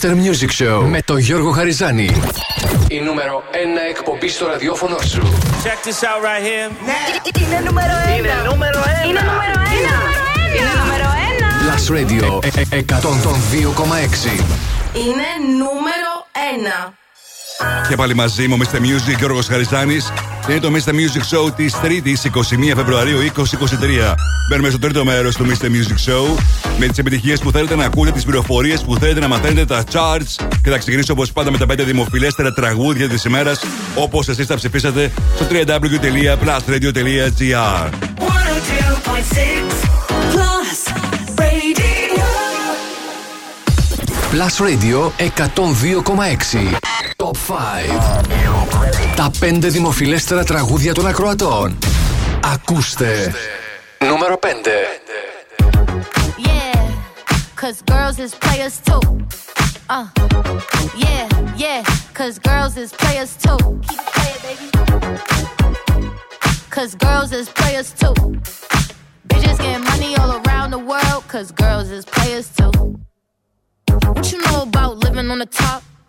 Mr. Music Show με τον Γιώργο Χαριζάνη. Η νούμερο 1 εκπομπή στο ραδιόφωνο σου. Check this out right here. Είναι νούμερο 1. Είναι νούμερο ένα. Είναι νούμερο 1. Είναι νούμερο 1. Plus Radio 102,6. Είναι νούμερο 1. Και πάλι μαζί μου, Mr. Music, Γιώργος Χαριζάνης. Είναι το Mr. Music Show της 3η 21 Φεβρουαρίου 2023. Μπαίνουμε στο τρίτο μέρος του Mr. Music Show με τις επιτυχίες που θέλετε να ακούτε, τις πληροφορίες που θέλετε να μαθαίνετε, τα charts. Και θα ξεκινήσω όπως πάντα με τα 5 δημοφιλέστερα τραγούδια της ημέρας, όπως εσείς θα ψηφίσατε στο www.plusradio.gr. 102.6 Plus Radio. Plus Radio 102,6. Top 5. Τα 5 δημοφιλέστερα τραγούδια των ακροατών. Ακούστε. Νούμερο 5. Yeah, cause girls is players too. Uh, yeah, yeah, cause girls is players too. Keep it playing, baby. Cause girls is players too. Bitches getting money all around the world, cause girls is players too. What you know about living on the top?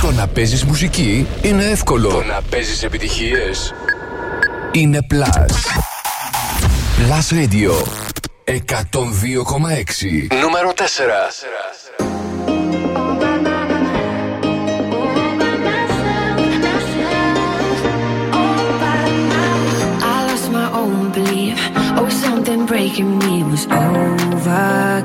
Το να παίζεις μουσική είναι εύκολο. Το να παίζεις επιτυχίες είναι Plus. Plus Radio 102,6 Νούμερο 4 I lost my own belief. Oh, something breaking me was overcome.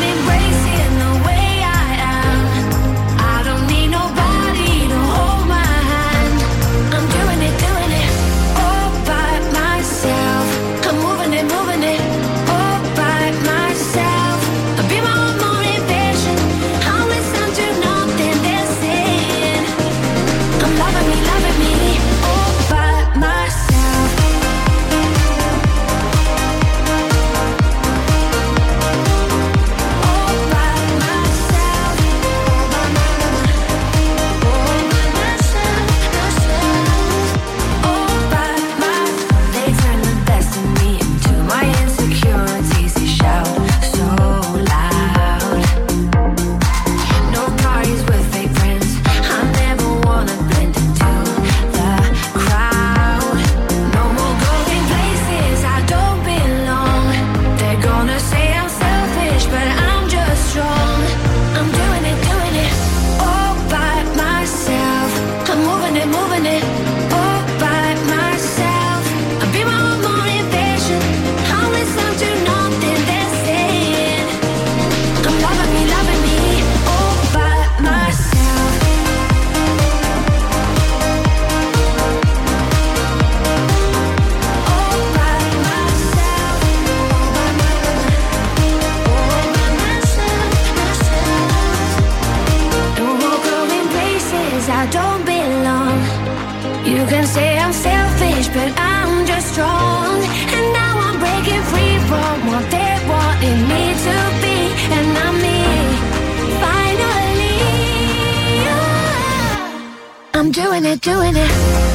I'm doing it, doing it.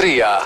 Tria.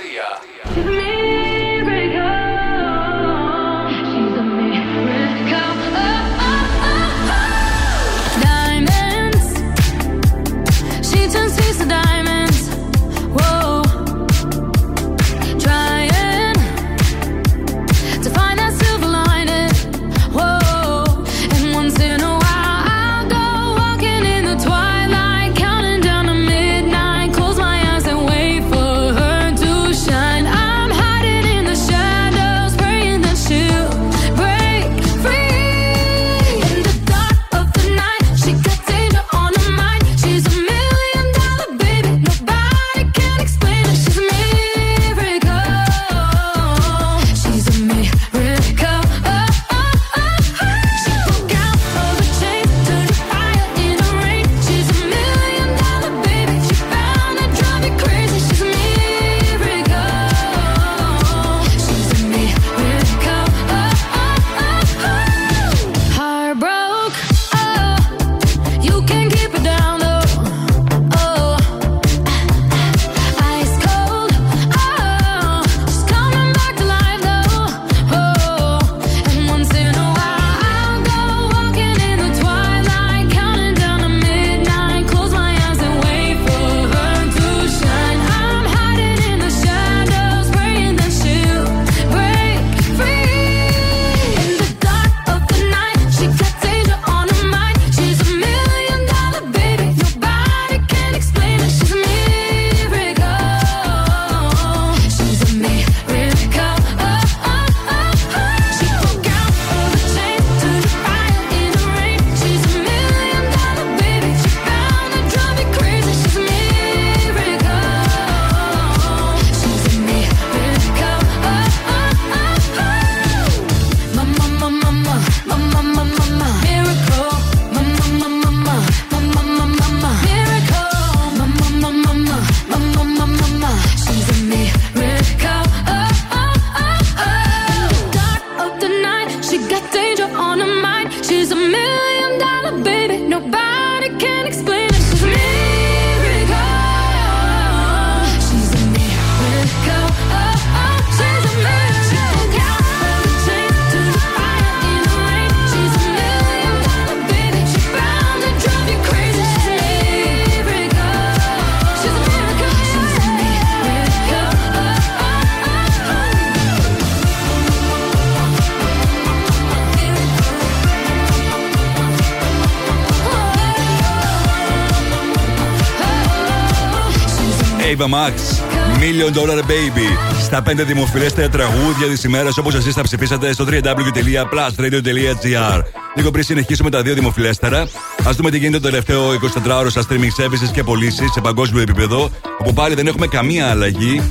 Baby. Στα 5 δημοφιλέστερα τραγούδια της ημέρας όπως εσείς θα ψηφίσατε στο www.plusradio.gr. Λίγο πριν συνεχίσουμε τα δύο δημοφιλέστερα, ας δούμε τι γίνεται το τελευταίο 24ωρο στα streaming services και πωλήσεις σε παγκόσμιο επίπεδο, όπου πάλι δεν έχουμε καμία αλλαγή.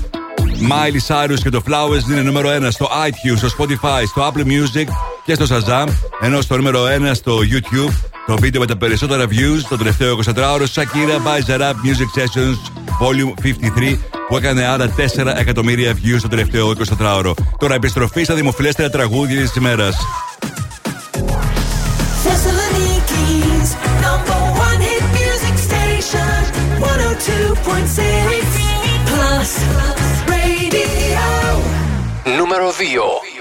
Miley Cyrus και το Flowers είναι νούμερο 1 στο iTunes, στο Spotify, στο Apple Music και στο Shazam, ενώ στο νούμερο 1 στο YouTube το βίντεο με τα περισσότερα views το τελευταίο 24ωρο Shakira by Zara Music Sessions Volume 53 που έκανε άρα 4 εκατομμύρια views στο τελευταίο 24ωρο. Τώρα επιστροφή στα δημοφιλέστερα τραγούδια της ημέρας. Νούμερο 2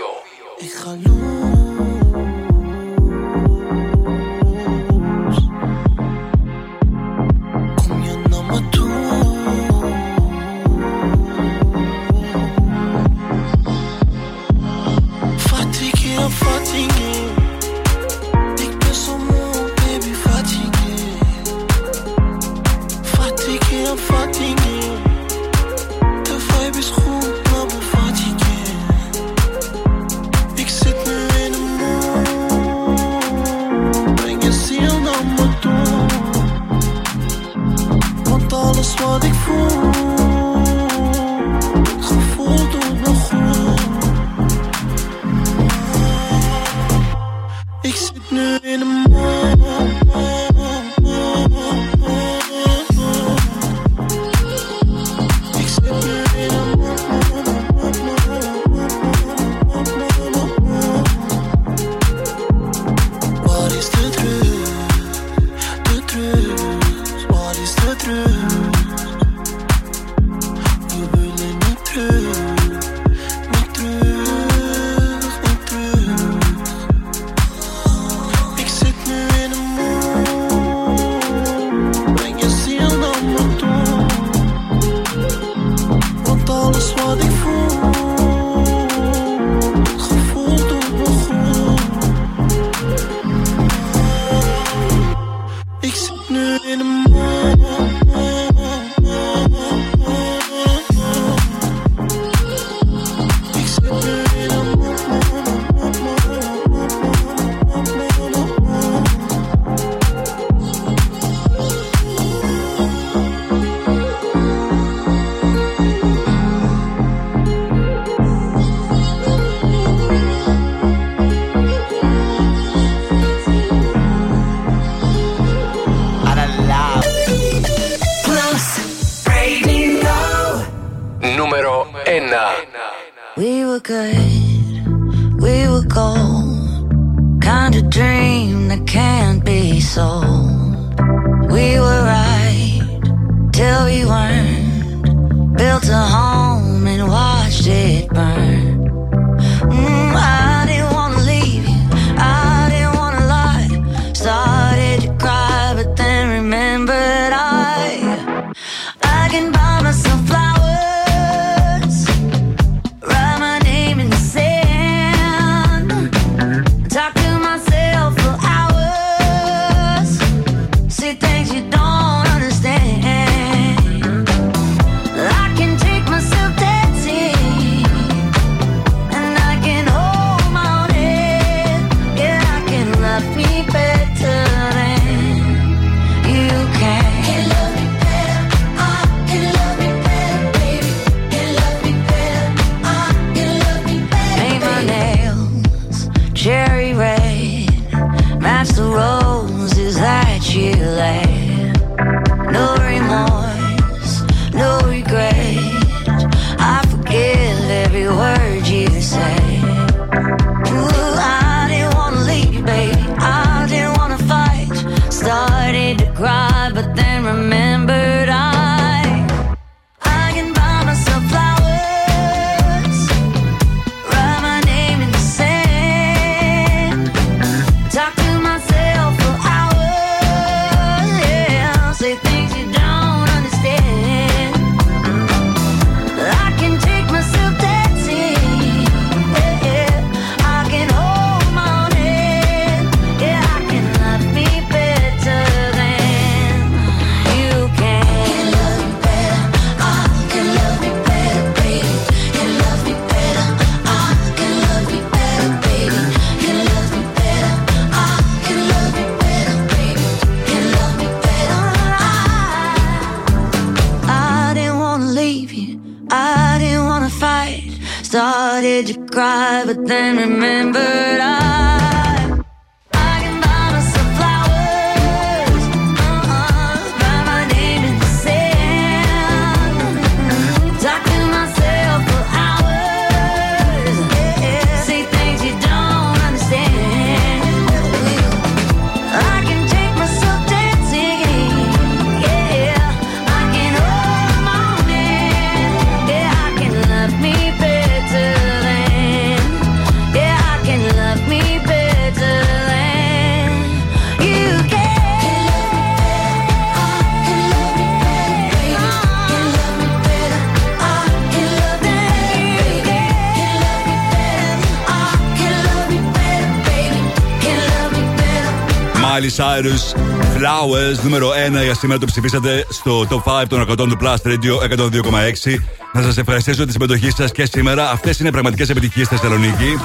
Miley Cyrus, Flowers, νούμερο 1 για σήμερα το ψηφίσατε στο top 5 των 100 του Plus Radio 102,6. Να σας ευχαριστήσω τη συμμετοχή σας και σήμερα. Αυτές είναι πραγματικές επιτυχίες στη Θεσσαλονίκη.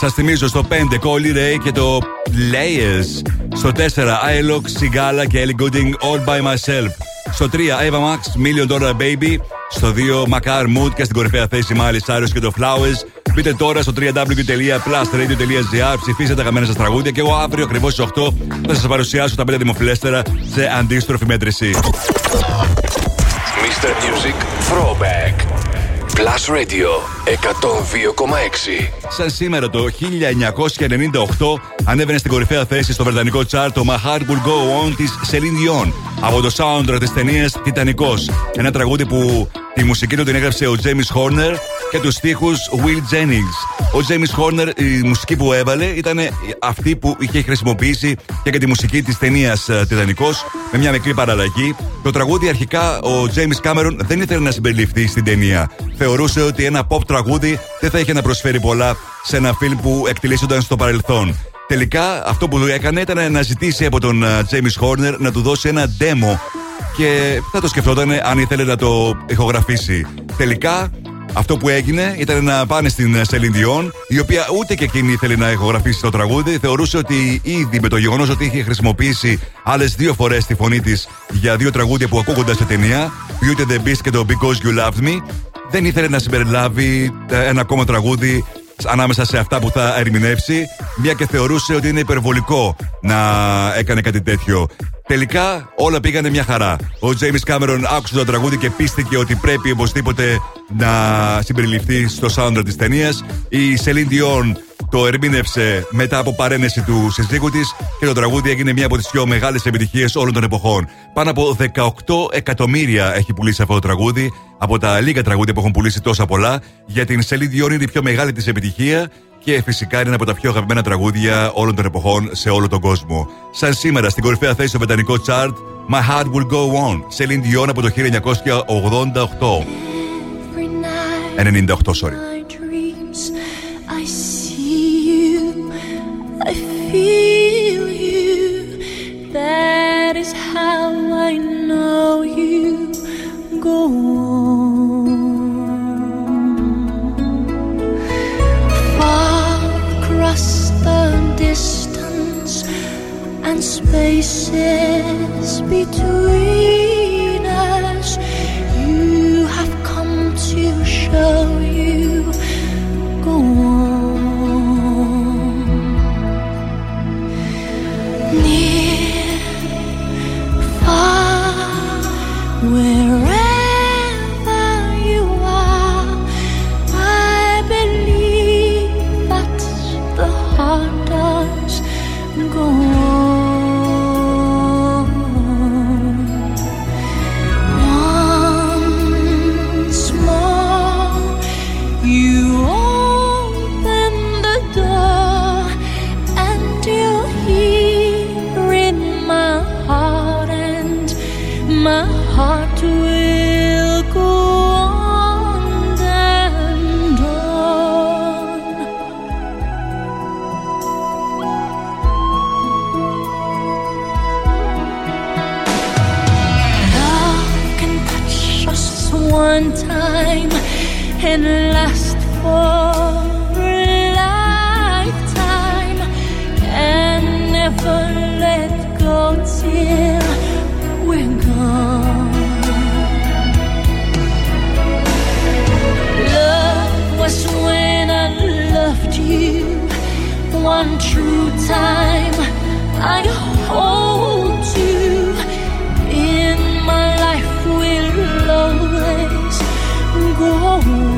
Σας θυμίζω στο 5 Colly Ray και το Layers. Στο 4 iLock, Sigala και Ellie Gooding All by Myself. Στο 3 Eva Max, Million Dollar Baby. Στο 2 Macar Mood και στην κορυφαία θέση Miley Cyrus και το Flowers. Μπείτε τώρα στο www.plusradio.gr, ψηφίστε τα αγαπημένα σας τραγούδια και εγώ αύριο ακριβώς στις 8 θα σας παρουσιάσω τα 5 δημοφιλέστερα σε αντίστροφη μέτρηση. Mr. Music Throwback. Plus Radio 102,6. Σαν σήμερα το 1998 ανέβαινε στην κορυφαία θέση στο βρετανικό chart το My Heart Will Go On της Celine Dion από το soundtrack της ταινίας Τιτανικός. Ένα τραγούδι που τη μουσική του την έγραψε ο James Horner και τους στίχους Will Jennings. Ο James Horner η μουσική που έβαλε ήταν αυτή που είχε χρησιμοποιήσει και για τη μουσική της ταινίας ε, Τιτανικός με μια μικρή παραλλαγή. Το τραγούδι αρχικά ο James Cameron δεν ήθελε να συμπεριληφθεί στην ταινία. Θεωρούσε ότι ένα pop τραγούδι δεν θα είχε να προσφέρει πολλά σε ένα φιλμ που εκτελήσονταν στο παρελθόν. Τελικά αυτό που έκανε ήταν να ζητήσει από τον ε, James Horner να του δώσει ένα demo και θα το σκεφτόταν αν ήθελε να το ηχογραφήσει. Τελικά αυτό που έγινε ήταν να πάνε στην Celine Dion, η οποία ούτε και εκείνη ήθελε να ηχογραφήσει το τραγούδι. Θεωρούσε ότι ήδη με το γεγονός ότι είχε χρησιμοποιήσει άλλες δύο φορές τη φωνή της για δύο τραγούδια που ακούγονταν σε ταινία, Beauty and the Beast και το Because You Loved Me, δεν ήθελε να συμπεριλάβει ε, ένα ακόμα τραγούδι ανάμεσα σε αυτά που θα ερμηνεύσει, μια και θεωρούσε ότι είναι υπερβολικό να έκανε κάτι τέτοιο. Τελικά όλα πήγανε μια χαρά. Ο James Cameron άκουσε το τραγούδι και πίστηκε ότι πρέπει οπωσδήποτε να συμπεριληφθεί στο soundtrack της ταινίας. Η Celine Dion το ερμήνευσε μετά από παρένεση του συζύγου της και το τραγούδι έγινε μία από τις πιο μεγάλες επιτυχίες όλων των εποχών. Πάνω από 18 εκατομμύρια έχει πουλήσει αυτό το τραγούδι, από τα λίγα τραγούδια που έχουν πουλήσει τόσα πολλά. Για την Celine Dion είναι η πιο μεγάλη της επιτυχία και φυσικά είναι ένα από τα πιο αγαπημένα τραγούδια όλων των εποχών σε όλο τον κόσμο. Σαν σήμερα στην κορυφαία θέση στο βρετανικό chart, My Heart Will Go On, Celine Dion από το 1988. 98, sorry. my dreams. I see you, I feel you. That is how I know you go on. Distance and spaces between us, you have come to show you go and last for lifetime and never let go till we're gone. Love was when I loved you one true time. I hold you in my life will always go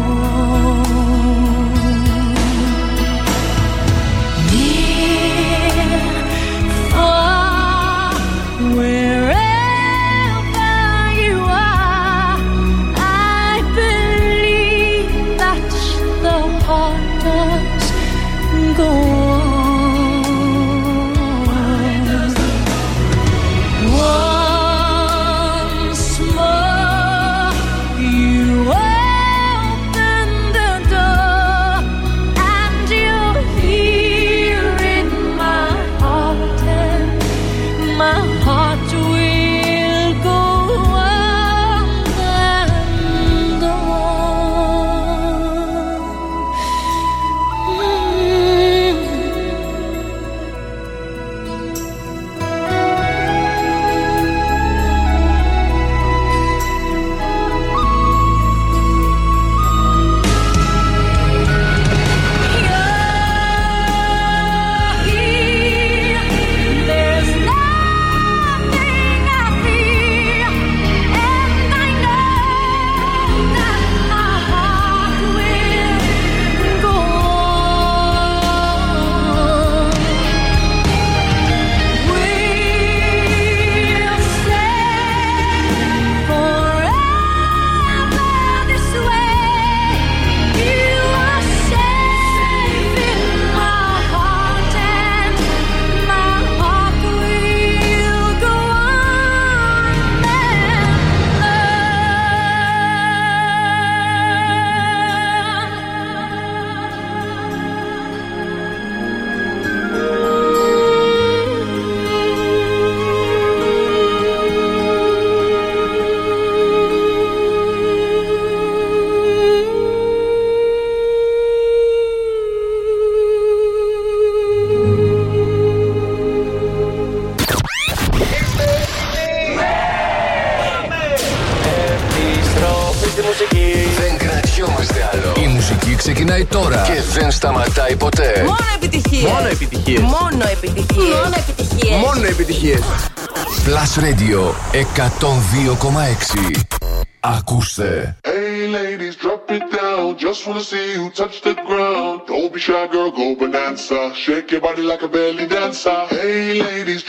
go. Shake your body like a belly dancer. Hey, ladies,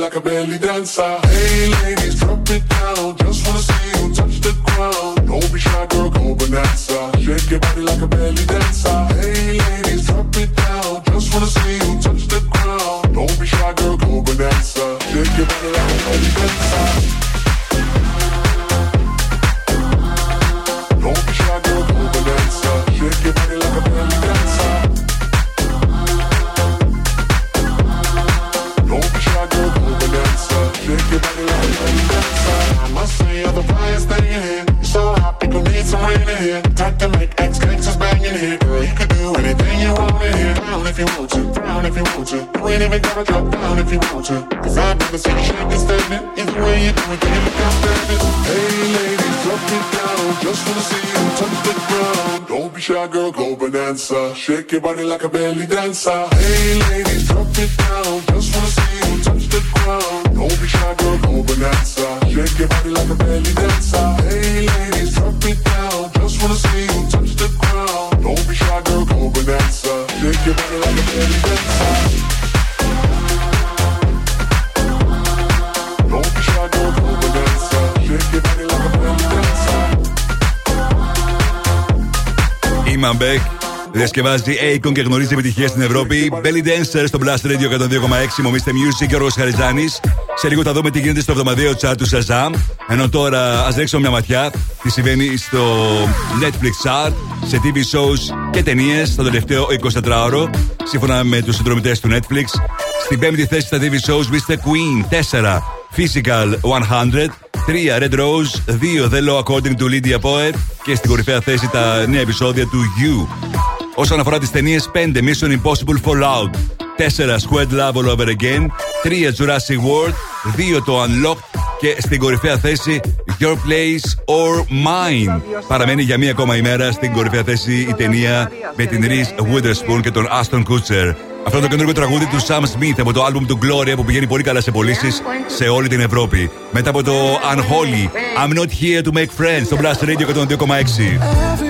bella, capelli danza. Διασκευάζει Akon και γνωρίζει επιτυχία στην Ευρώπη. Belly Dancer στο Blast Radio 102,6. Μομίστε Music και ο Ρος Χαριζάνης. Σε λίγο θα δούμε τι γίνεται στο εβδομαδιαίο chat του Shazam. Ενώ τώρα ας ρίξουμε μια ματιά τι συμβαίνει στο Netflix chart, σε TV shows και ταινίες το τελευταίο 24ωρο. Σύμφωνα με τους συνδρομητές του Netflix. Στην πέμπτη θέση στα TV shows Mr. Queen 4. Physical 100, 3 Red Rose, 2 The Law According to Lydia Poet και στην κορυφαία θέση τα νέα επεισόδια του You. Όσον αφορά τις ταινίες, 5 Mission Impossible Fallout, 4 Squad Love All Over Again, 3 Jurassic World, 2 το Unlocked και στην κορυφαία θέση Your Place or Mine. Παραμένει για μία ακόμα ημέρα στην κορυφαία θέση η ταινία με την Reese Witherspoon και τον Aston Kutcher. Αυτό είναι το καινούργιο τραγούδι του Sam Smith από το άλμπουμ του Gloria που πηγαίνει πολύ καλά σε πωλήσεις σε όλη την Ευρώπη. Μετά από το Unholy, I'm not here to make friends στο Blast Radio 102,6.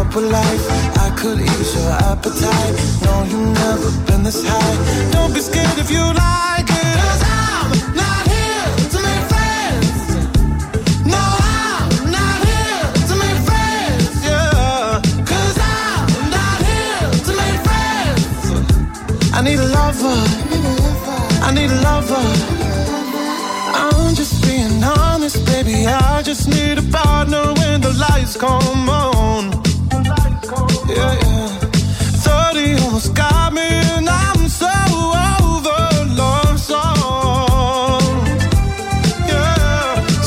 up with life. I could ease your appetite. No, you've never been this high. Don't be scared if you like it. Cause I'm not here to make friends. No, I'm not here to make friends. Yeah. Cause I'm not here to make friends. I need a lover. I need a lover. I'm just being honest, baby. I just need a partner when the lights come on. Yeah, yeah. 30 almost got me, I'm so over love song.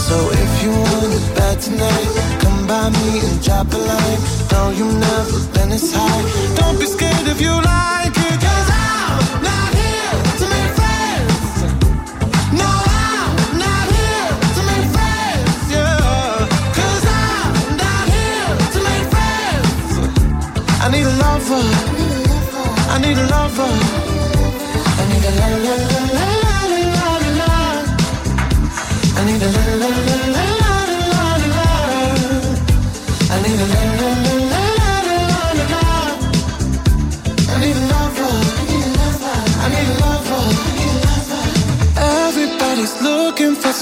So if you want tonight, come by me and drop a line. You've never been this high. Don't be scared if you like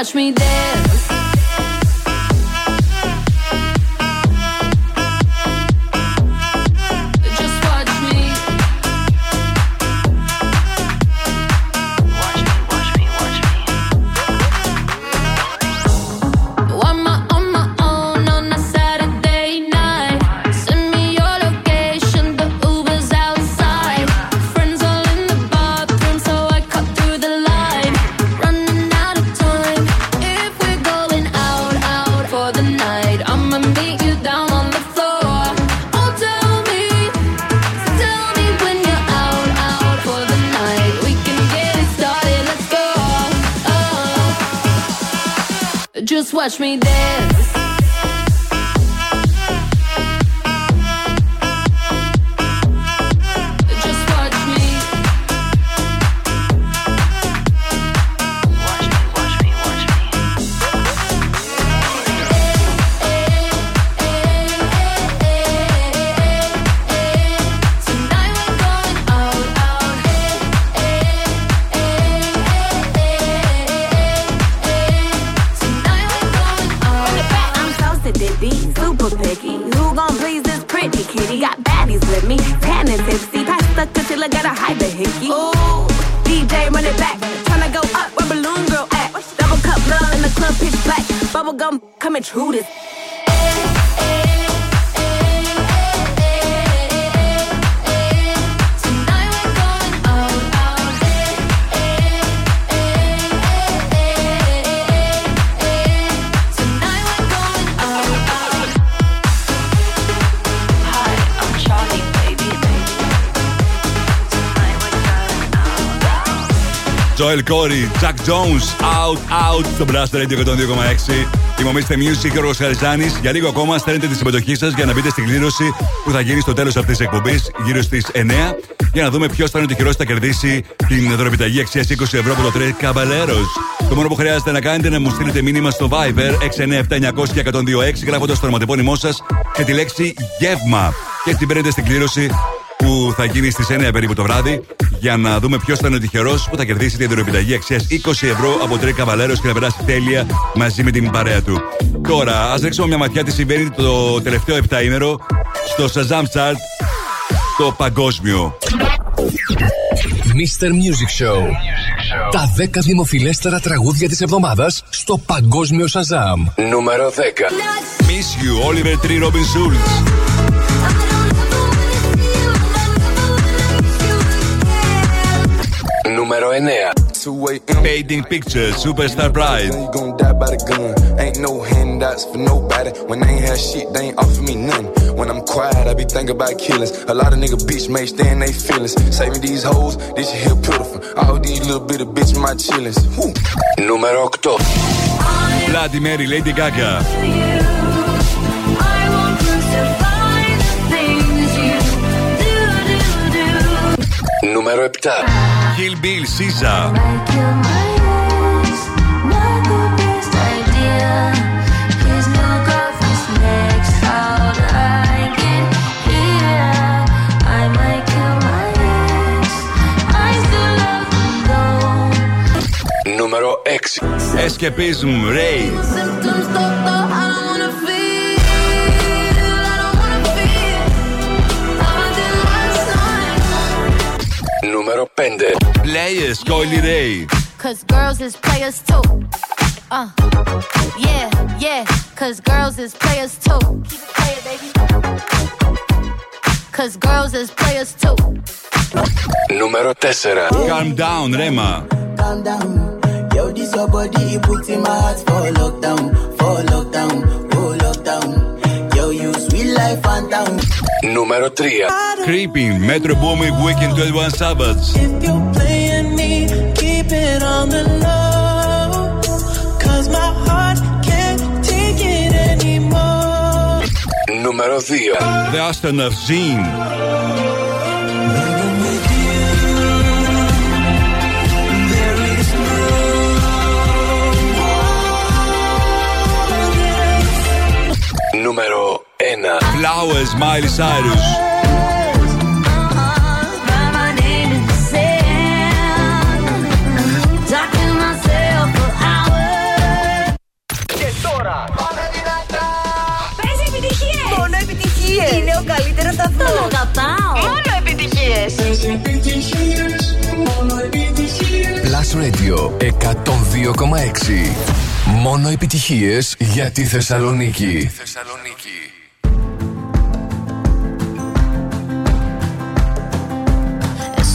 watch me dance. Joel Corey, Jack Jones, Out, Out στο Blast Radio 102,6. Τιμωμίστε Music και ο Χαριζάνη. Για λίγο ακόμα στέλνετε τη συμμετοχή σας για να μπείτε στην κλήρωση που θα γίνει στο τέλος αυτής της εκπομπής, γύρω στις 9. Για να δούμε ποιος θα είναι ο τυχερό που θα κερδίσει την δωρεπιταγή αξίας 20 ευρώ από το Trade Caballeros. Το μόνο που χρειάζεται να κάνετε είναι να μου στείλετε μήνυμα στο Viber 697-900 και 126 γράφοντας το ονοματεπώνυμό σας και τη λέξη γεύμα. Και έτσι μπαίνετε στην κλήρωση που θα γίνει στις 9 περίπου το βράδυ για να δούμε ποιος θα είναι ο τυχερός που θα κερδίσει την δωρεπιταγή αξίας 20 ευρώ από τρει καβαλέρο και να περάσει τέλεια μαζί με την παρέα του. Τώρα, ας ρίξουμε μια ματιά τι συμβαίνει το τελευταίο 7 ημέρο στο Shazam Chart το παγκόσμιο. Mr. Music Show. Τα 10 δημοφιλέστερα τραγούδια της εβδομάδας στο Παγκόσμιο Shazam. Νούμερο 10. Miss You, Oliver Tree Robin Schulz. Νούμερο 9. Painting Pictures, Superstar Pride. You gon' die by the gun. Ain't no handouts for nobody. When they ain't had shit, they ain't offer me nothing. When I'm quiet, I be thinking about killings. A lot of nigga bitch may stay in they feelings. Saving these hoes, this shit here pitiful. All these little bit of bitch my chillings. Whew. Νούμερο 8. Bloody Mary, Lady Gaga. Νούμερο 7. Kill Bill, SZA. Νούμερο 6. Escapism, Ray. numero 5 Players con Lirei Cause girls is players too. Uh Yeah, yeah Cause girls is players too. Keep it playing baby. Cause girls is players too. Numero 4 Calm down Rema. Calm down. Yo this your body put in my heart for lockdown For lockdown, oh lockdown like 3. Creeping, Metro Booming, Weekend 21 Sabbaths. If you're playing me, keep it on the low. Cause my heart can't take 2. The Aston of Zine. Flowers, Miley Cyrus. Και τώρα. Παίζει επιτυχίες! Μόνο επιτυχίες. Είναι ο καλύτερος σταθμός. Τον αγαπάω. Μόνο επιτυχίες! Plus Radio 102,6. Μόνο επιτυχίες για τη Θεσσαλονίκη. It's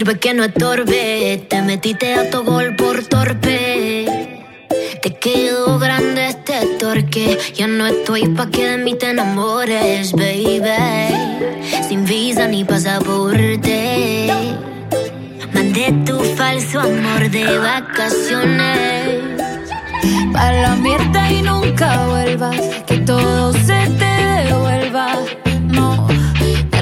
sirve que no estorbe. Te metiste a tu gol por torpe. Te quedó grande este torque. Ya no estoy pa' que de mí te enamores, baby. Sin visa ni pasaporte. Mandé tu falso amor de vacaciones. Pa' la mierda y nunca vuelvas. Que todo se te devuelva. No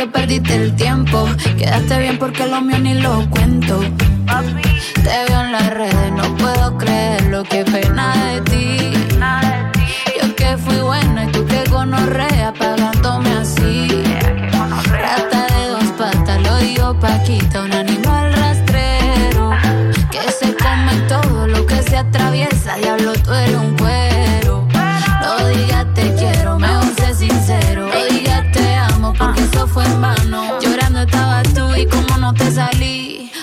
que perdiste el tiempo. Quedaste bien porque lo mío ni lo cuento. Papi. Te veo en las redes, no puedo creer lo que pena. Nada de ti. Yo que fui buena y tú que gonorrea pagándome así. Yeah, Rata de dos patas, lo digo Paquita, un animal rastrero. Que se come todo lo que se atraviesa, diablo, tú eres un cuero.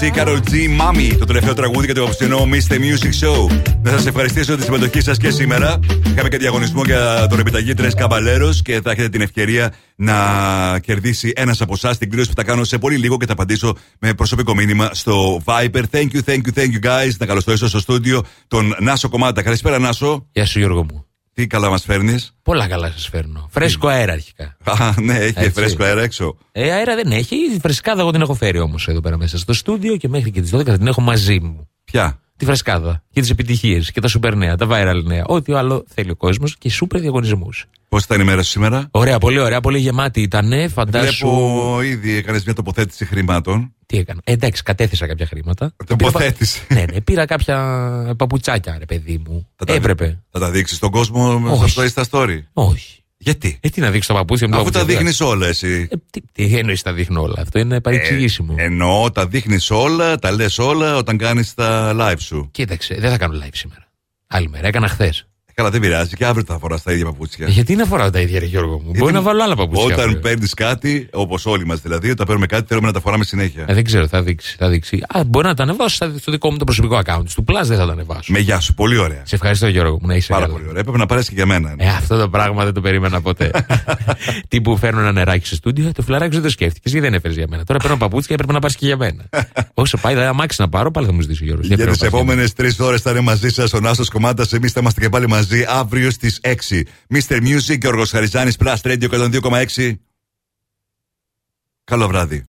G, Carol G, Mami. Το τελευταίο τραγούδι για το απόψινό Mr. Music Show. Να σας ευχαριστήσω για τη συμμετοχή σας και σήμερα. Είχαμε και διαγωνισμό για τον επιταγή Τρες Καμπαλέρος και θα έχετε την ευκαιρία να κερδίσει ένας από εσάς την κλήρωση που θα κάνω σε πολύ λίγο και θα απαντήσω με προσωπικό μήνυμα στο Viber. Thank you, thank you, thank you guys. Να καλωσορίσω στο στούντιο τον Νάσο Κομμάτα. Καλησπέρα, Νάσο. Γεια σου, Γιώργο μου. Τι καλά μας φέρνεις; Πολλά καλά σας φέρνω. Φρέσκο αέρα αρχικά. Α, ναι, έχει Έτσι. φρέσκο αέρα έξω. Ε, αέρα δεν έχει. Φρεσκάδα εγώ την έχω φέρει όμως εδώ πέρα μέσα στο στούντιο και μέχρι και τις 12 θα την έχω μαζί μου. Ποια; Τη φρεσκάδα και τις επιτυχίες και τα σούπερ νέα, τα viral νέα. Ό,τι άλλο θέλει ο κόσμος και σούπερ διαγωνισμούς. Πώς ήταν η μέρα σου σήμερα; Ωραία, πολύ ωραία, πολύ γεμάτη ήταν. Φαντάσου. Βλέπω ήδη έκανες μια τοποθέτηση χρημάτων. Τι έκανα; Ε, εντάξει, κατέθεσα κάποια χρήματα. Τοποθέτηση. ναι, ναι, πήρα κάποια παπουτσάκια, ρε παιδί μου. Θα τα- Έπρεπε. Θα τα δείξεις στον κόσμο Όχι. στο Insta Story; Όχι. Γιατί; Ε, τι να δείξω τα παπούτσια μου. Αφού τα παπούτσια, δείχνεις όλα εσύ. Τι, τι εννοείς τα δείχνω όλα; Αυτό είναι παρεξηγήσιμο. Ε, εννοώ, τα δείχνεις όλα, τα λες όλα όταν κάνεις τα live σου. Κοίταξε, δεν θα κάνω live σήμερα. Άλλη μέρα, έκανα χθες. Καλά, δεν πειράζει. Και αύριο θα φοράς τα ίδια παπούτσια. Γιατί να φοράω τα ίδια, ρε Γιώργο μου; Μπορεί να βάλω άλλα παπούτσια. Όταν αύριο. παίρνεις κάτι, όπως όλοι μας δηλαδή, όταν παίρνουμε κάτι, θέλουμε να τα φοράμε συνέχεια. Ε, δεν ξέρω, θα δείξει. Θα δείξει. Α, μπορεί να τα ανεβάσω στα- στο δικό μου το προσωπικό account. Του Plus δεν θα τα ανεβάσω. Με γεια σου, πολύ ωραία. Σε ευχαριστώ, Γιώργο μου, να είσαι Πάρα καλά. πολύ ωραία. Έπρεπε να πάρεις και για μένα. Ε, αυτό το πράγμα δεν το περίμενα ποτέ. Τι που φέρνω ένα νεράκι στο στούντιο, το φιλαράκι σου δεν το σκέφτηκες. Γιατί δεν έφερες για μένα. Τώρα παίρνω παπούτσια και έπρεπε να πάρεις και για μένα. Όσο πάει, δηλαδή, αμάξι να πάρω, πάλι θα μου ζητήσει ο Γιώργος. Για τις επόμενες τρεις ώρες θα είναι μαζί σας ο Νάστο Κομμάτας. Εμείς θα είμαστε και πάλι μαζί αύριο στις 6. Mr. Music και ο Χαριζάνη Plus Radio 102,6. Καλό βράδυ.